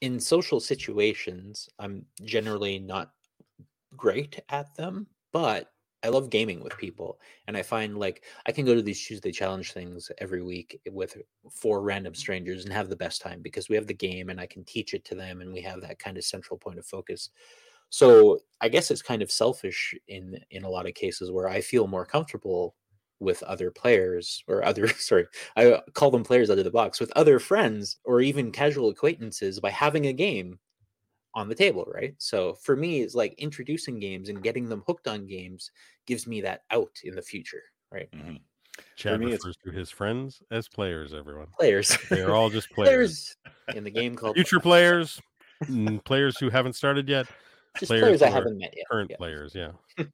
in social situations i'm generally not great at them but i love gaming with people and i find like i can go to these tuesday challenge things every week with four random mm-hmm. strangers and have the best time because we have the game and i can teach it to them and we have that kind of central point of focus. So i guess it's kind of selfish in in a lot of cases where i feel more comfortable with other players or other [LAUGHS] sorry I call them players out of the box with other friends or even casual acquaintances by having a game on the table, right? So for me, it's like introducing games and getting them hooked on games gives me that out in the future, right? Mhm. Chad me, it's- to his friends as players, everyone. Players, They are all just [LAUGHS] players. players in the game called Future players, players who haven't started yet, just players players, I haven't met yet. current yeah. players. Yeah. [LAUGHS]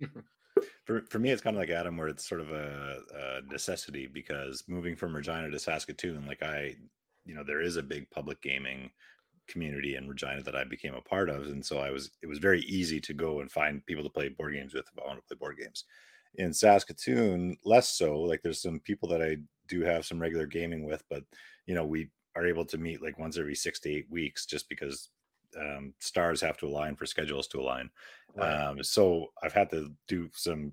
For, for me, it's kind of like Adam, where it's sort of a, a necessity because moving from Regina to Saskatoon, like I, you know, there is a big public gaming community in Regina that I became a part of, and so I was it was very easy to go and find people to play board games with if I want to play board games. In Saskatoon, less so. Like there's some people that I do have some regular gaming with, but you know, we are able to meet like once every six to eight weeks just because um, stars have to align for schedules to align. Right. Um, so I've had to do some,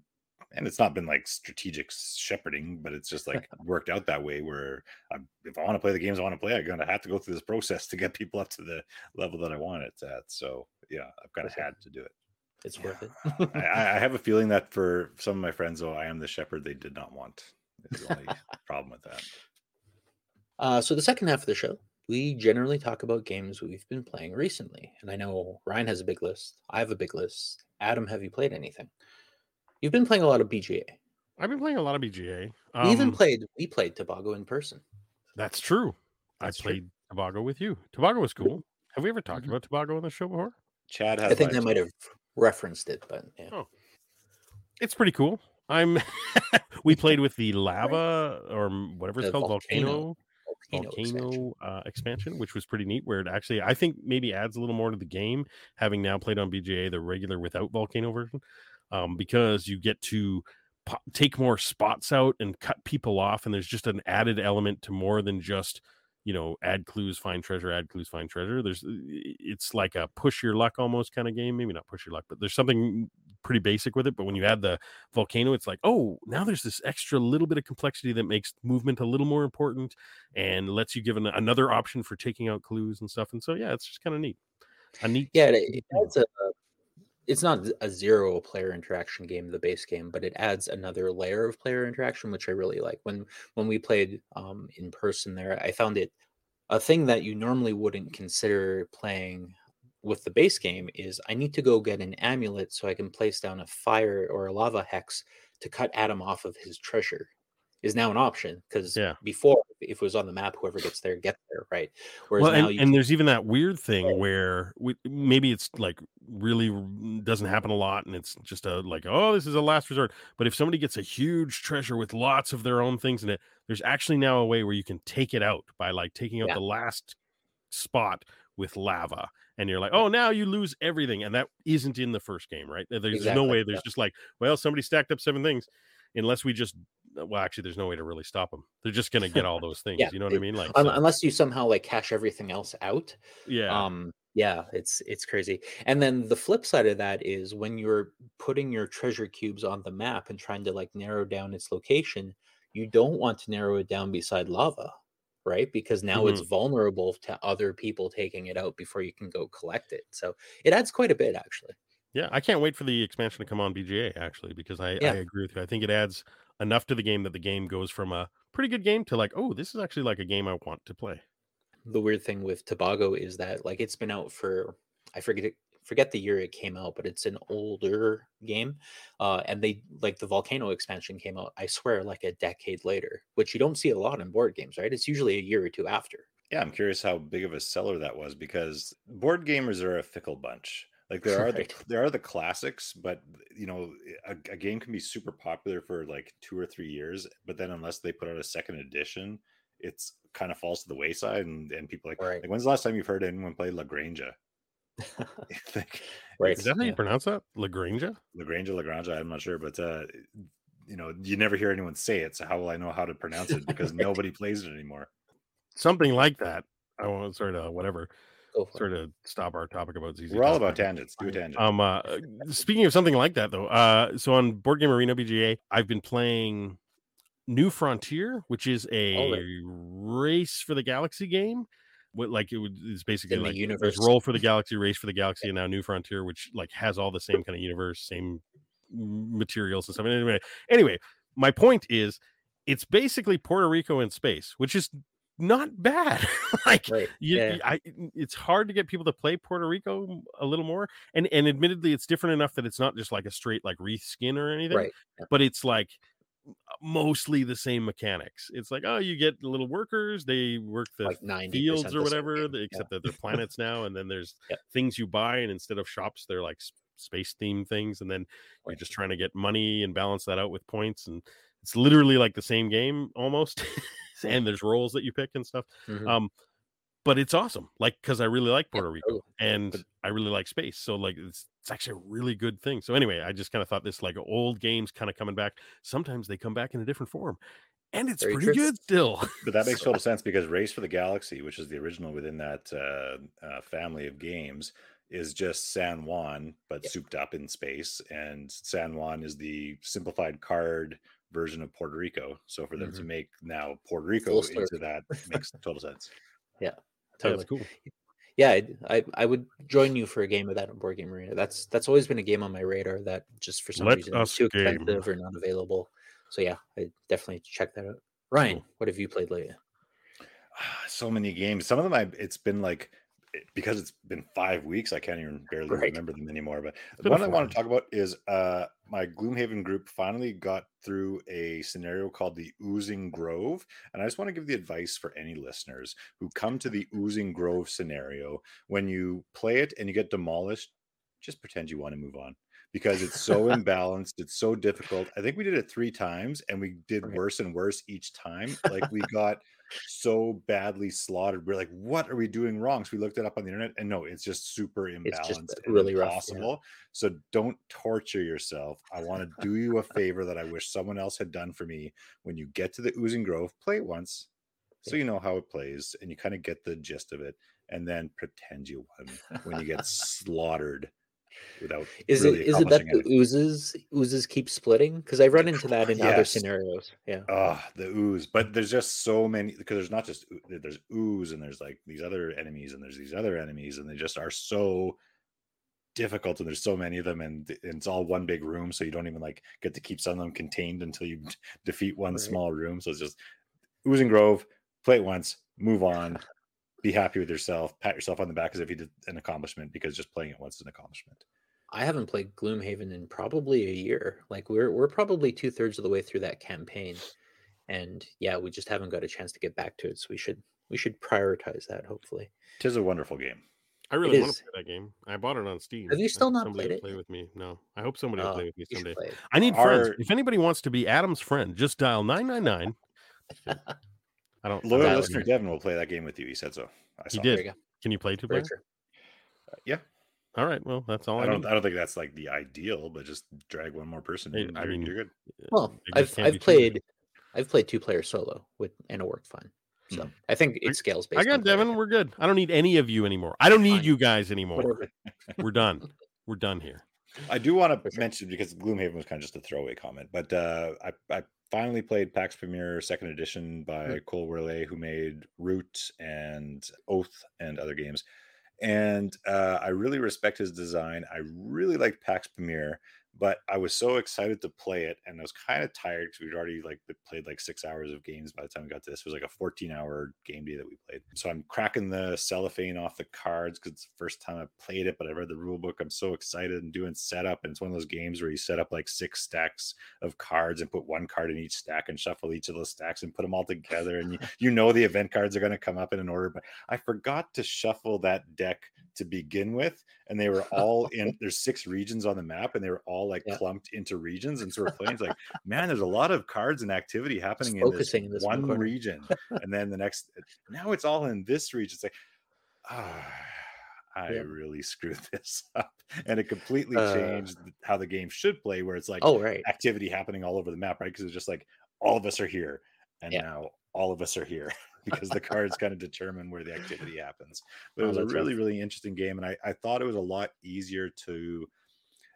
and it's not been like strategic shepherding, but it's just like [LAUGHS] worked out that way where I, if I want to play the games I want to play, I'm going to have to go through this process to get people up to the level that I want it at. So yeah, I've kind of had to do it. it's Yeah. worth it. I, I I have a feeling that for some of my friends, though, I am the shepherd they did not want. Is the only [LAUGHS] problem with that. Uh, so the second half of the show, we generally talk about games we've been playing recently. And I know Ryan has a big list. I have a big list. Adam, have you played anything? You've been playing a lot of BGA. I've been playing a lot of BGA. we even Um, played we played Tobago in person. That's true. That's I true. played Tobago with you. Tobago was cool. Have we ever talked Mhm. about Tobago on the show before? Chad has. I think my I might have referenced it, but yeah. Oh. It's pretty cool. I'm. [LAUGHS] we played with the lava or m- whatever it's called, volcano volcano, Volcano expansion. uh, expansion, which was pretty neat. Where it actually, I think, maybe adds a little more to the game, having now played on BGA the regular without volcano version, um, because you get to po- take more spots out and cut people off, and there's just an added element to more than just you know add clues find treasure add clues find treasure. There's it's like a push your luck almost kind of game. Maybe not push your luck but there's something pretty basic with it. But when you add the volcano it's like oh now there's this extra little bit of complexity that makes movement a little more important and lets you give an, another option for taking out clues and stuff. And so yeah it's just kind of neat. A neat Yeah, it, it adds a. It's not a zero player interaction game, the base game, but it adds another layer of player interaction, which I really like. When when we played um, in person there, I found it a thing that you normally wouldn't consider playing with the base game is I need to go get an amulet so I can place down a fire or a lava hex to cut Adam off of his treasure. Is now an option because Yeah. before, if it was on the map, whoever gets there gets there, right? Whereas well, now and, you and there's even that weird thing where we, maybe it's like really mm, doesn't happen a lot, and it's just a like, oh, this is a last resort. But if somebody gets a huge treasure with lots of their own things in it, there's actually now a way where you can take it out by like taking out Yeah. the last spot with lava, and you're like, oh, now you lose everything, and that isn't in the first game, right? There- There's no way. There's yeah. just like, well, somebody stacked up seven things. Unless we just, well, actually, there's no way to really stop them. They're just going to get all [LAUGHS] those things. Yeah, you know what I mean? Like, un- so- unless you somehow like cash everything else out yeah. um yeah it's it's crazy and then the flip side of that is when you're putting your treasure cubes on the map and trying to like narrow down its location you don't want to narrow it down beside lava right because now it's vulnerable to other people taking it out before you can go collect it so it adds quite a bit actually Yeah, I can't wait for the expansion to come on BGA actually because I, Yeah. I agree with you. I think it adds enough to the game that the game goes from a pretty good game to like, oh, this is actually like a game I want to play. the weird thing with Tobago is that like it's been out for I forget it, forget the year it came out, but it's an older game. Uh, and they like the volcano expansion came out, I swear, like a decade later, which you don't see a lot in board games, right? It's usually a year or two after. Yeah, I'm curious how big of a seller that was because board gamers are a fickle bunch. Like there are the there are the classics, but you know, a, a game can be super popular for like two or three years, but then unless they put out a second edition, it's kind of falls to the wayside, and and people like, Right. like when's the last time you've heard anyone play Lagrange? [LAUGHS] [LAUGHS] like right. Is that how you yeah. pronounce that? Lagrange? Lagrange, Lagrange, I'm not sure, but uh, you know, you never hear anyone say it, so how will I know how to pronounce it? [LAUGHS] Because nobody plays it anymore. Something like that. I won't sort of whatever. Sort of stop our topic about ZZ. We're all about tangents. Do a tangent. Um, uh, speaking of something like that, though, uh, so on Board Game Arena BGA, I've been playing New Frontier, which is a Oh, race for the galaxy game. What like it would is basically the like there's universe. roll for the galaxy, race for the galaxy, and now New Frontier, which like has all the same kind of universe, same materials and stuff. And anyway, anyway, my point is, it's basically Puerto Rico in space, which is not bad. [LAUGHS] like right. you, yeah. I, mm, it's hard to get people to play Puerto Rico mm, a little more, and and admittedly, it's different enough that it's not just like a straight like wreath skin or anything, Right. but it's like uh, mostly the same mechanics. It's like oh, you get little workers, they work the Like fields or whatever, the- yeah. except that they're [LAUGHS] planets now, and then there's Yeah. things you buy, and instead of shops, they're like space themed things, and then you're just trying to get money and balance that out with points, and it's literally like the same game almost. [LAUGHS] and there's roles that you pick and stuff Mhm. um but it's awesome like because i really like Yeah, puerto rico and i really like space so like it's, it's actually a really good thing so anyway i just kind of thought this like old games kind of coming back sometimes they come back in a different form and it's Very pretty true. good still [LAUGHS] But that makes So- total sense because Race for the Galaxy, which is the original within that uh, uh, family of games, is just San Juan, but Yep. souped up in space. And San Juan is the simplified card version of Puerto Rico. So for them to Mhm. make now Puerto Rico into that makes [LAUGHS] total sense. Yeah, Totally. it's cool yeah I, I I would join you for a game of that on board game arena that's that's always been a game on my radar that just for some Let reason is too game. expensive or not available so yeah i definitely check that out ryan Cool. what have you played lately Ah, so many games. Some of them, I it's been like because it's been five weeks, I can't even barely Right. remember them anymore. But the one I want to talk about is uh my Gloomhaven group finally got through a scenario called the Oozing Grove, and I just want to give the advice for any listeners who come to the Oozing Grove scenario when you play it and you get demolished, just pretend you want to move on because it's so [LAUGHS] imbalanced, it's so difficult. I think we did it three times and we did Right. worse and worse each time. Like we [LAUGHS] got so badly slaughtered. We're like, what are we doing wrong? So we looked it up on the internet, and no, it's just super imbalanced It's just really rough, yeah. impossible. So don't torture yourself. I want to do you a favor that I wish someone else had done for me. When you get to the Oozing Grove, play it once, so you know how it plays, and you kind of get the gist of it, and then pretend you won when you get [LAUGHS] slaughtered without. Is really it is it that accomplishing the oozes oozes keep splitting? Because I've run into that in other scenarios. Yeah. Ah, the ooze. But there's just so many because there's not just there's ooze and there's like these other enemies and there's these other enemies and they just are so difficult and there's so many of them and, and it's all one big room so you don't even like get to keep some of them contained until you [LAUGHS] defeat one Right. small room. So it's just oozing grove, play it once, move on, be happy with yourself, pat yourself on the back as if you did an accomplishment because just playing it once is an accomplishment. I haven't played Gloomhaven in probably a year. Like we're we're probably two thirds of the way through that campaign, and yeah, we just haven't got a chance to get back to it. So we should we should prioritize that. Hopefully, it is a wonderful game. I really want is. to play that game. I bought it on Steam. Have you still not somebody played it Play with me? No, I hope somebody will Uh, play with me someday. I need friends. If anybody wants to be Adam's friend, just dial nine nine nine. [LAUGHS] I don't. Loyal Dial listener in. Devin will play that game with you. He said so. I He did. You. Can you play two Very player? true. Yeah. All right. Well, that's all I, I don't. need. I don't think that's like the ideal, but just drag one more person. Hey, in, I mean, you're good. Well, I've I've two played I've played two player solo with and it worked fine. So Mhm. I think it scales based. I got on Devin. count. We're good. I don't need any of you anymore. I don't need Fine. you guys anymore. We're done. We're done here. I do want to sure. mention because Gloomhaven was kind of just a throwaway comment, but uh, I, I finally played PAX Pamir Second Edition by Hmm. Cole Wehrle, who made Root and Oath and other games. And uh, I really respect his design. I really liked PAX Pamir, but I was so excited to play it, and I was kind of tired because we'd already like played like six hours of games by the time we got to this. It was like a 14 hour game day that we played. So I'm cracking the cellophane off the cards because it's the first time I played it, but I read the rule book. I'm so excited and doing setup. And it's one of those games where you set up like six stacks of cards and put one card in each stack and shuffle each of those stacks and put them all together. And you, [LAUGHS] you know the event cards are going to come up in an order. But I forgot to shuffle that deck to begin with. And they were all in there's six regions on the map, and they were all like Yeah. clumped into regions. And so we're [LAUGHS] playing it's like, man, there's a lot of cards and activity happening in focusing in this this one one region. [LAUGHS] and then the next now it's all in this region. It's like, ah, I Yeah. really screwed [LAUGHS] this up. And it completely Uh, changed how the game should play, where it's like Oh right. activity happening all over the map, right? Because it's just like all of us are here, and Yeah. now all of us are here because the cards kind of determine where the activity happens. But it Oh, was a really, really interesting game, and I, I thought it was a lot easier to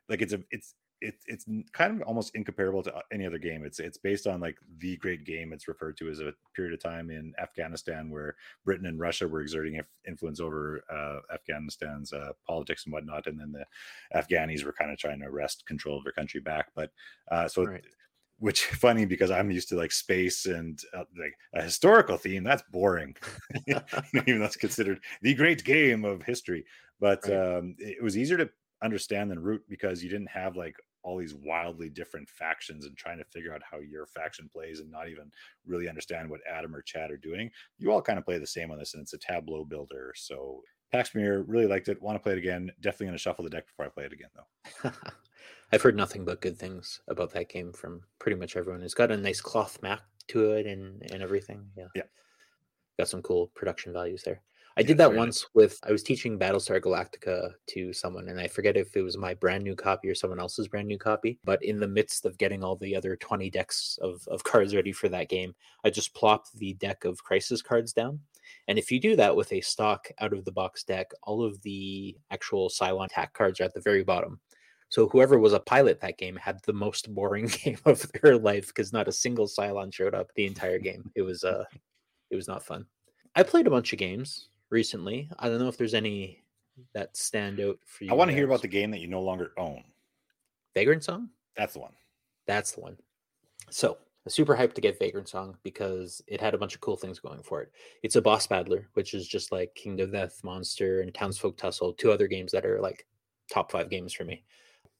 like. It's a it's it, it's kind of almost incomparable to uh, any other game. It's it's based on like the great game. It's referred to as a period of time in Afghanistan where Britain and Russia were exerting inf- influence over uh, Afghanistan's uh, politics and whatnot, and then the Afghanis were kind of trying to wrest control of their country back. But uh, so Right. Which [LAUGHS] funny because I'm used to like space and uh, like a historical theme. That's boring, [LAUGHS] even though it's considered the great game of history. But Right. um, it was easier to understand than Root because you didn't have like all these wildly different factions and trying to figure out how your faction plays and not even really understand what Adam or Chad are doing. You all kind of play the same on this, and it's a tableau builder. So Pax Pamir really liked it. Want to play it again? Definitely going to shuffle the deck before I play it again, though. [LAUGHS] I've heard nothing but good things about that game from pretty much everyone. It's got a nice cloth map to it and and everything. Yeah. Yeah. Got some cool production values there. I Yeah, did that very nice. once with I was teaching Battlestar Galactica to someone and I forget if it was my brand new copy or someone else's brand new copy, but in the midst of getting all the other 20 decks of, of [LAUGHS] cards ready for that game, I just plopped the deck of crisis cards down. And if you do that with a stock out of the box deck, all of the actual Cylon attack cards are at the very bottom. So whoever was a pilot that game had the most boring [LAUGHS] game of their life because not a single Cylon showed up the entire [LAUGHS] game. It was uh it was not fun. I played a bunch of games recently. I don't know if there's any that stand out for you. I want to hear about the game that you no longer own. Vagrant Song. That's the one. That's the one. So super hyped to get Vagrant Song because it had a bunch of cool things going for it. It's a boss battler, which is just like Kingdom Death Monster and Townsfolk Tussle, two other games that are like top five games for me.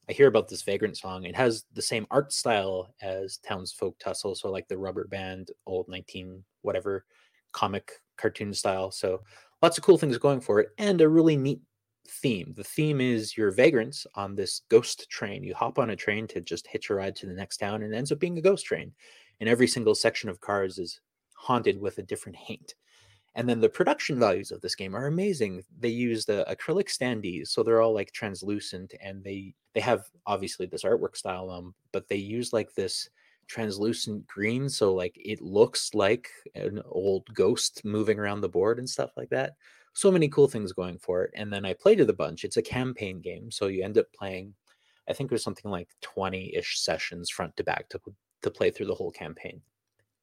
I hear about this Vagrant Song. It has the same art style as Townsfolk Tussle, so like the rubber band, old 19 whatever comic cartoon style. So lots of cool things going for it, and a really neat theme. The theme is you're vagrants on this ghost train. You hop on a train to just hitch a ride to the next town, and it ends up being a ghost train. And every single section of cars is haunted with a different haint. And then the production values of this game are amazing. They use the acrylic standees, so they're all like translucent, and they they have obviously this artwork style, um, but they use like this translucent green, so like it looks like an old ghost moving around the board and stuff like that so many cool things going for it. And then I played it a bunch. It's a campaign game, so you end up playing. I think there's something like 20-ish sessions front to back to to play through the whole campaign.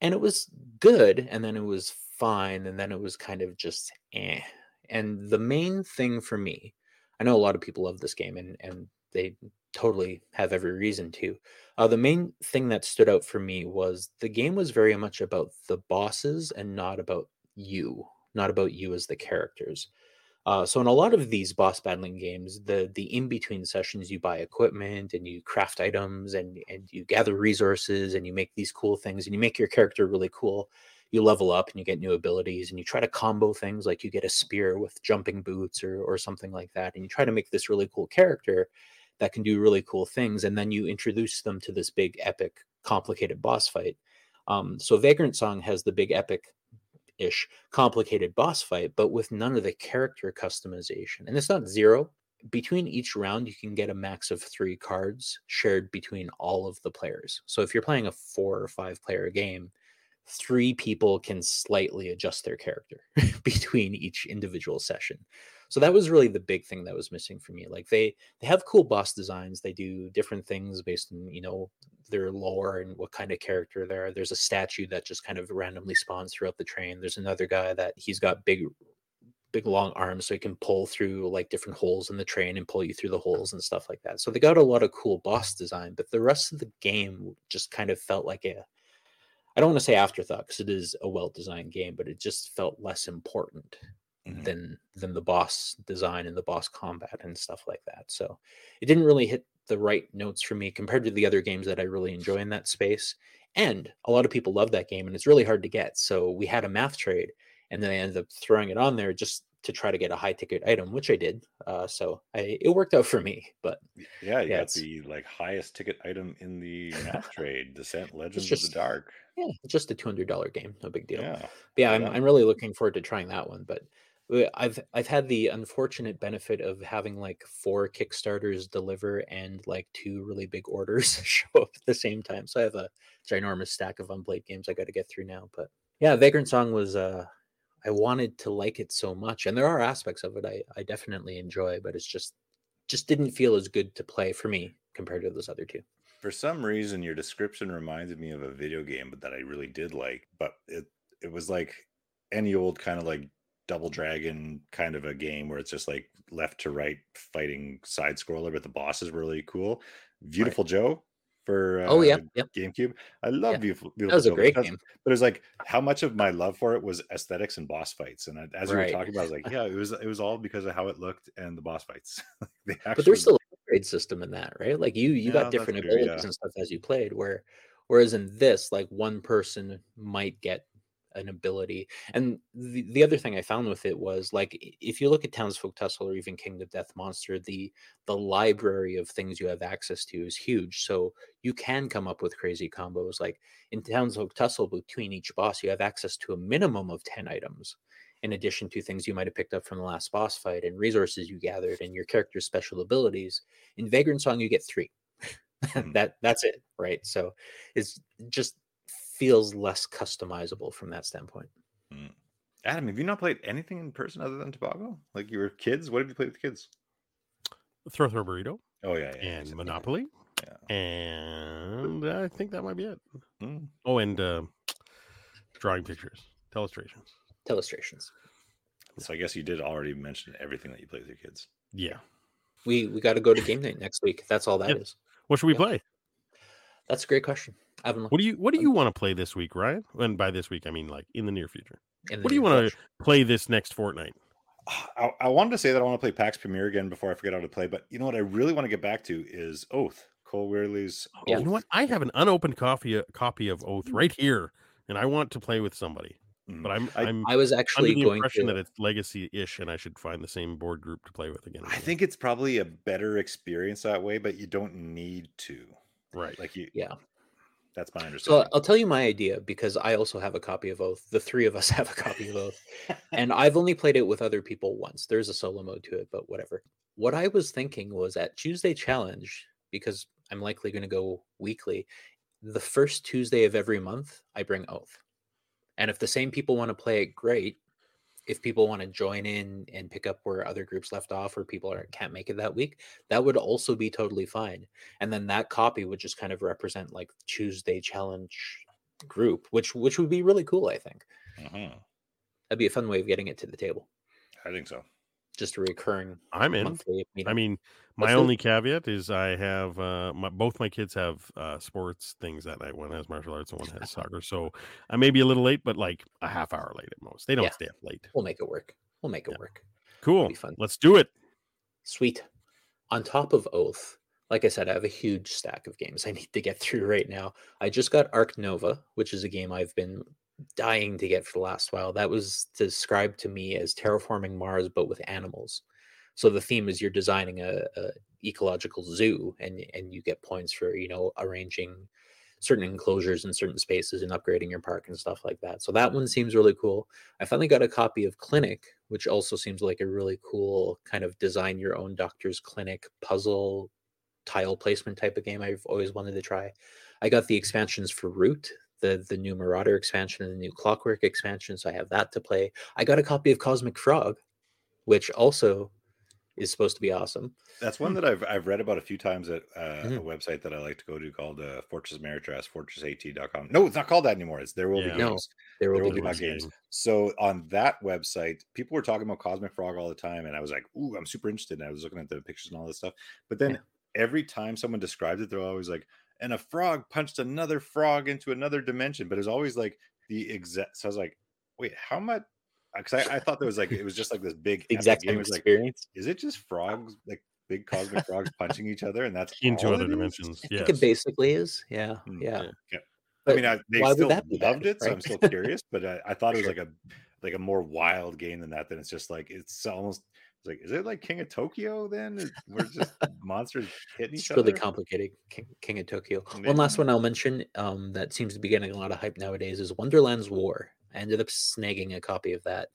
And it was good, and then it was fine, and then it was kind of just eh. And the main thing for me, I know a lot of people love this game, and and they totally have every reason to. Uh, the main thing that stood out for me was the game was very much about the bosses and not about you not about you as the characters. Uh, so in a lot of these boss battling games, the the in between sessions, you buy equipment and you craft items and and you gather resources and you make these cool things and you make your character really cool. You level up and you get new abilities and you try to combo things like you get a spear with jumping boots or or something like that and you try to make this really cool character that can do really cool things and then you introduce them to this big epic complicated boss fight. Um, so Vagrant Song has the big epic ish complicated boss fight, but with none of the character customization. And it's not zero. Between each round, you can get a max of three cards shared between all of the players. So if you're playing a four or five player game, three people can slightly adjust their character [LAUGHS] between each individual session. So that was really the big thing that was missing for me like they they have cool boss designs they do different things based on you know their lore and what kind of character they are. There's a statue that just kind of randomly spawns throughout the train. There's another guy that he's got big big long arms so he can pull through like different holes in the train and pull you through the holes and stuff like that. So they got a lot of cool boss design but the rest of the game just kind of felt like a I don't want to say afterthought because it is a well designed game, but it just felt less important mm-hmm. than than the boss design and the boss combat and stuff like that. So it didn't really hit the right notes for me compared to the other games that I really enjoy in that space. And a lot of people love that game and it's really hard to get. So we had a math trade and then I ended up throwing it on there just to try to get a high ticket item, which I did. Uh, so I, it worked out for me. But yeah, you yeah, got the like highest ticket item in the [LAUGHS] math trade, Descent Legends just, of the Dark. Yeah, just a two hundred dollar game, no big deal. Yeah, but yeah, I'm, I'm really looking forward to trying that one. But uh, I've I've had the unfortunate benefit of having like four Kickstarters deliver and like two really big orders [LAUGHS] show up at the same time. So I have a ginormous stack of unplayed games I got to get through now. But yeah, Vagrant Song was uh I wanted to like it so much, and there are aspects of it I I definitely enjoy, but it's just just didn't feel as good to play for me compared to those other two. For some reason, your description reminded me of a video game, but that I really did like. But it it was like any old kind of like double dragon kind of a game where it's just like left to right fighting side scroller, but the boss is really cool. Viewtiful right. Joe for uh, oh yeah yep. GameCube. I love yeah. beautiful, beautiful. That was a great game. But it's like how much of my love for it was aesthetics and boss fights. And as right. we were talking about, I was like, yeah, it was it was all because of how it looked and the boss fights. [LAUGHS] the actual... But there's still a grade system in that, right? Like you you yeah, got different abilities yeah. and stuff as you played. Where whereas in this, like one person might get an ability. And the, the other thing I found with it was like if you look at Townsfolk Tussle or even Kingdom Death Monster, the the library of things you have access to is huge. So you can come up with crazy combos. Like in Townsfolk Tussle, between each boss, you have access to a minimum of 10 items. In addition to things you might have picked up from the last boss fight and resources you gathered and your character's special abilities. In Vagrant Song, you get three. [LAUGHS] Hmm. that that's it, right? So it's just feels less customizable from that standpoint. Mm. Adam, have you not played anything in person other than Tobago? Like you were kids? What have you played with kids? Throw Throw Burrito. Oh yeah, yeah and Monopoly. [LAUGHS] Yeah. And I think that might be it. Mm. Oh, and uh, drawing pictures, illustrations, illustrations. So I guess you did already mention everything that you play with your kids. Yeah. We we got to go to game night next week. That's all that yeah. is. What should we yeah. play? That's a great question. I haven't What do you What do you want to play this week, Ryan? And by this week, I mean like in the near future. the What do you near want to play this next fortnight? I, I wanted to say that I want to play PAX Pamir again before I forget how to play, but you know what I really want to get back to is Oath. Cole Wehrle's Yeah. You know what? I have an unopened copy copy of Oath right here, and I want to play with somebody. Mm. But I'm I- I'm I was under actually the going impression to. that it's legacy-ish, and I should find the same board group to play with again. I think it's probably a better experience that way, but you don't need to. Right. Like you, Yeah. that's my So understanding. I'll tell you my idea because I also have a copy of Oath. The three of us [LAUGHS] have a copy of Oath. [LAUGHS] and I've only played it with other people once. There's a solo mode to it, but whatever. What I was thinking was at Tuesday Challenge, because I'm likely going to go weekly, the first Tuesday of every month, I bring Oath. And if the same people want to play it, great. If people want to join in and pick up where other groups left off or people are, can't make it that week, that would also be totally fine. And then that copy would just kind of represent like Tuesday Challenge group, which which would be really cool, I think. Mhm. That'd be a fun way of getting it to the table. I think so. Just a recurring I'm in. I mean, my Let's do only caveat is I have uh, my, both my kids have uh, sports things that night. One has martial arts and one has soccer. So I may be a little late, but like a half hour late at most. They don't Yeah. stay up late. we'll make it work. We'll make it Yeah. work. Cool. be fun. Let's do it. Sweet. On top of Oath, like I said, I have a huge stack of games I need to get through right now. I just got Ark Nova, which is a game I've been dying to get for the last while. That was described to me as terraforming Mars, but with animals. So the theme is you're designing a, a ecological zoo, and and you get points for you know arranging certain enclosures in certain spaces and upgrading your park and stuff like that. So that one seems really cool. I finally got a copy of Clinic, which also seems like a really cool kind of design your own doctor's clinic puzzle tile placement type of game I've always wanted to try. I got the expansions for Root, the the new Marauder expansion and the new Clockwork expansion, so I have that to play. I got a copy of Cosmic Frog, which also is supposed to be awesome. That's one that I've I've read about a few times at uh, Mhm. a website that I like to go to called uh, Fortress Ameritrash, fortressat.com. No, it's not called that anymore. It's There Will Yeah. Be No, Games. There will There will be be more games. So on that website, people were talking about Cosmic Frog all the time, and I was like, "Ooh, I'm super interested." And I was looking at the pictures and all this stuff. But then Yeah. every time someone describes it, they're always like, "And a frog punched another frog into another dimension." But it was always like the exact. So I was like, "Wait, how much?" Because I, I thought there was like it was just like this big exact game. same It like, experience. is it just frogs like big cosmic frogs punching each other, and that's Into other it is? dimensions. I think it basically is. Yeah, Hmm, yeah. yeah. I mean, I, they still that be bad, loved it, so I'm still curious. But I, I thought it was like a like a more wild game than that. Then it's just like it's almost it's like is it like King of Tokyo? Then we're just [LAUGHS] monsters hitting it's each really other. It's really complicated. King, King of Tokyo. Yeah. One last one I'll mention um, that seems to be getting a lot of hype nowadays is Wonderland's War. I ended up snagging a copy of that,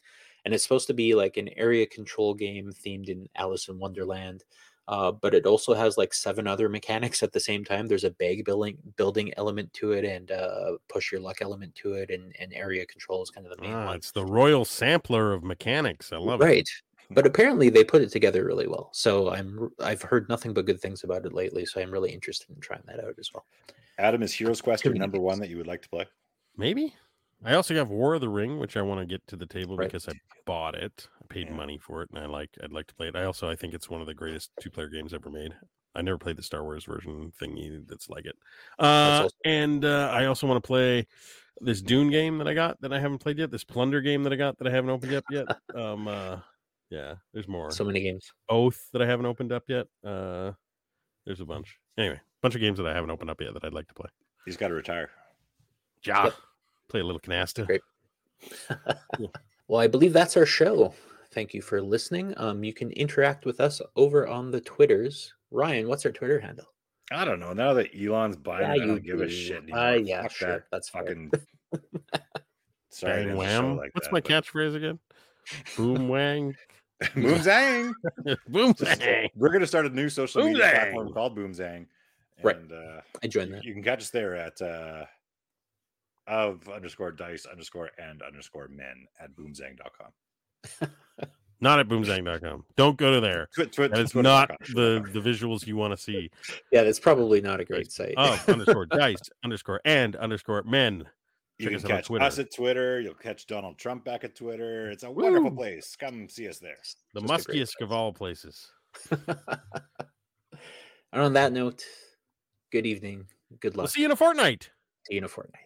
and it's supposed to be like an area control game themed in Alice in Wonderland. Uh, but it also has like seven other mechanics at the same time. There's a bag building building element to it, and uh, push your luck element to it, and, and area control is kind of the main Ah, one. it's the royal sampler of mechanics. I love it. right. But apparently they put it together really well. So I'm r- I've heard nothing but good things about it lately. So I'm really interested in trying that out as well. Adam is Heroes Quest your number one that you would like to play? Maybe. I also have War of the Ring, which I want to get to the table Right. because I bought it. I paid Yeah. money for it, and I like. I'd like to play it. I also I think it's one of the greatest two-player games ever made. I never played the Star Wars version thingy that's like it. Uh, also- and uh, I also want to play this Dune game that I got that I haven't played yet. This Plunder game that I got that I haven't opened up yet. [LAUGHS] Um, uh, yeah, there's more. So many games. Oath that I haven't opened up yet. Uh, there's a bunch. Anyway, bunch of games that I haven't opened up yet that I'd like to play. He's got to retire. Ja, play a little canasta. Great. [LAUGHS] well, I believe that's our show. Thank you for listening. Um, you can interact with us over on the Twitters. Ryan, what's our Twitter handle? I don't know. Now that Elon's buying Yeah, it, I don't give a shit anymore. Uh, yeah, Fuck sure, that that's fair. fucking. [LAUGHS] Sorry, Bang to end the show wham. like What's that, my but- catchphrase again? Boom wang. [LAUGHS] [LAUGHS] Boomzang. [LAUGHS] Boom Just- zang. We're gonna start a new social media Boomzang. platform called Boomzang. Right. And uh I joined you, that. you can catch us there at uh of underscore dice underscore and underscore men at boomzang.com. [LAUGHS] Not at boomzang.com. Don't go to there. Twi- twi- That is twitter.com, not the, the visuals you want to see. Yeah, that's probably not a great site. Of underscore dice underscore and underscore men. You check can us on catch Twitter. us at Twitter. You'll catch Donald Trump back at Twitter. It's a wonderful Woo. place. Come see us there. The Just muskiest of all places. [LAUGHS] and on that note, good evening, Good We'll luck. see you in a fortnight. See you in a fortnight.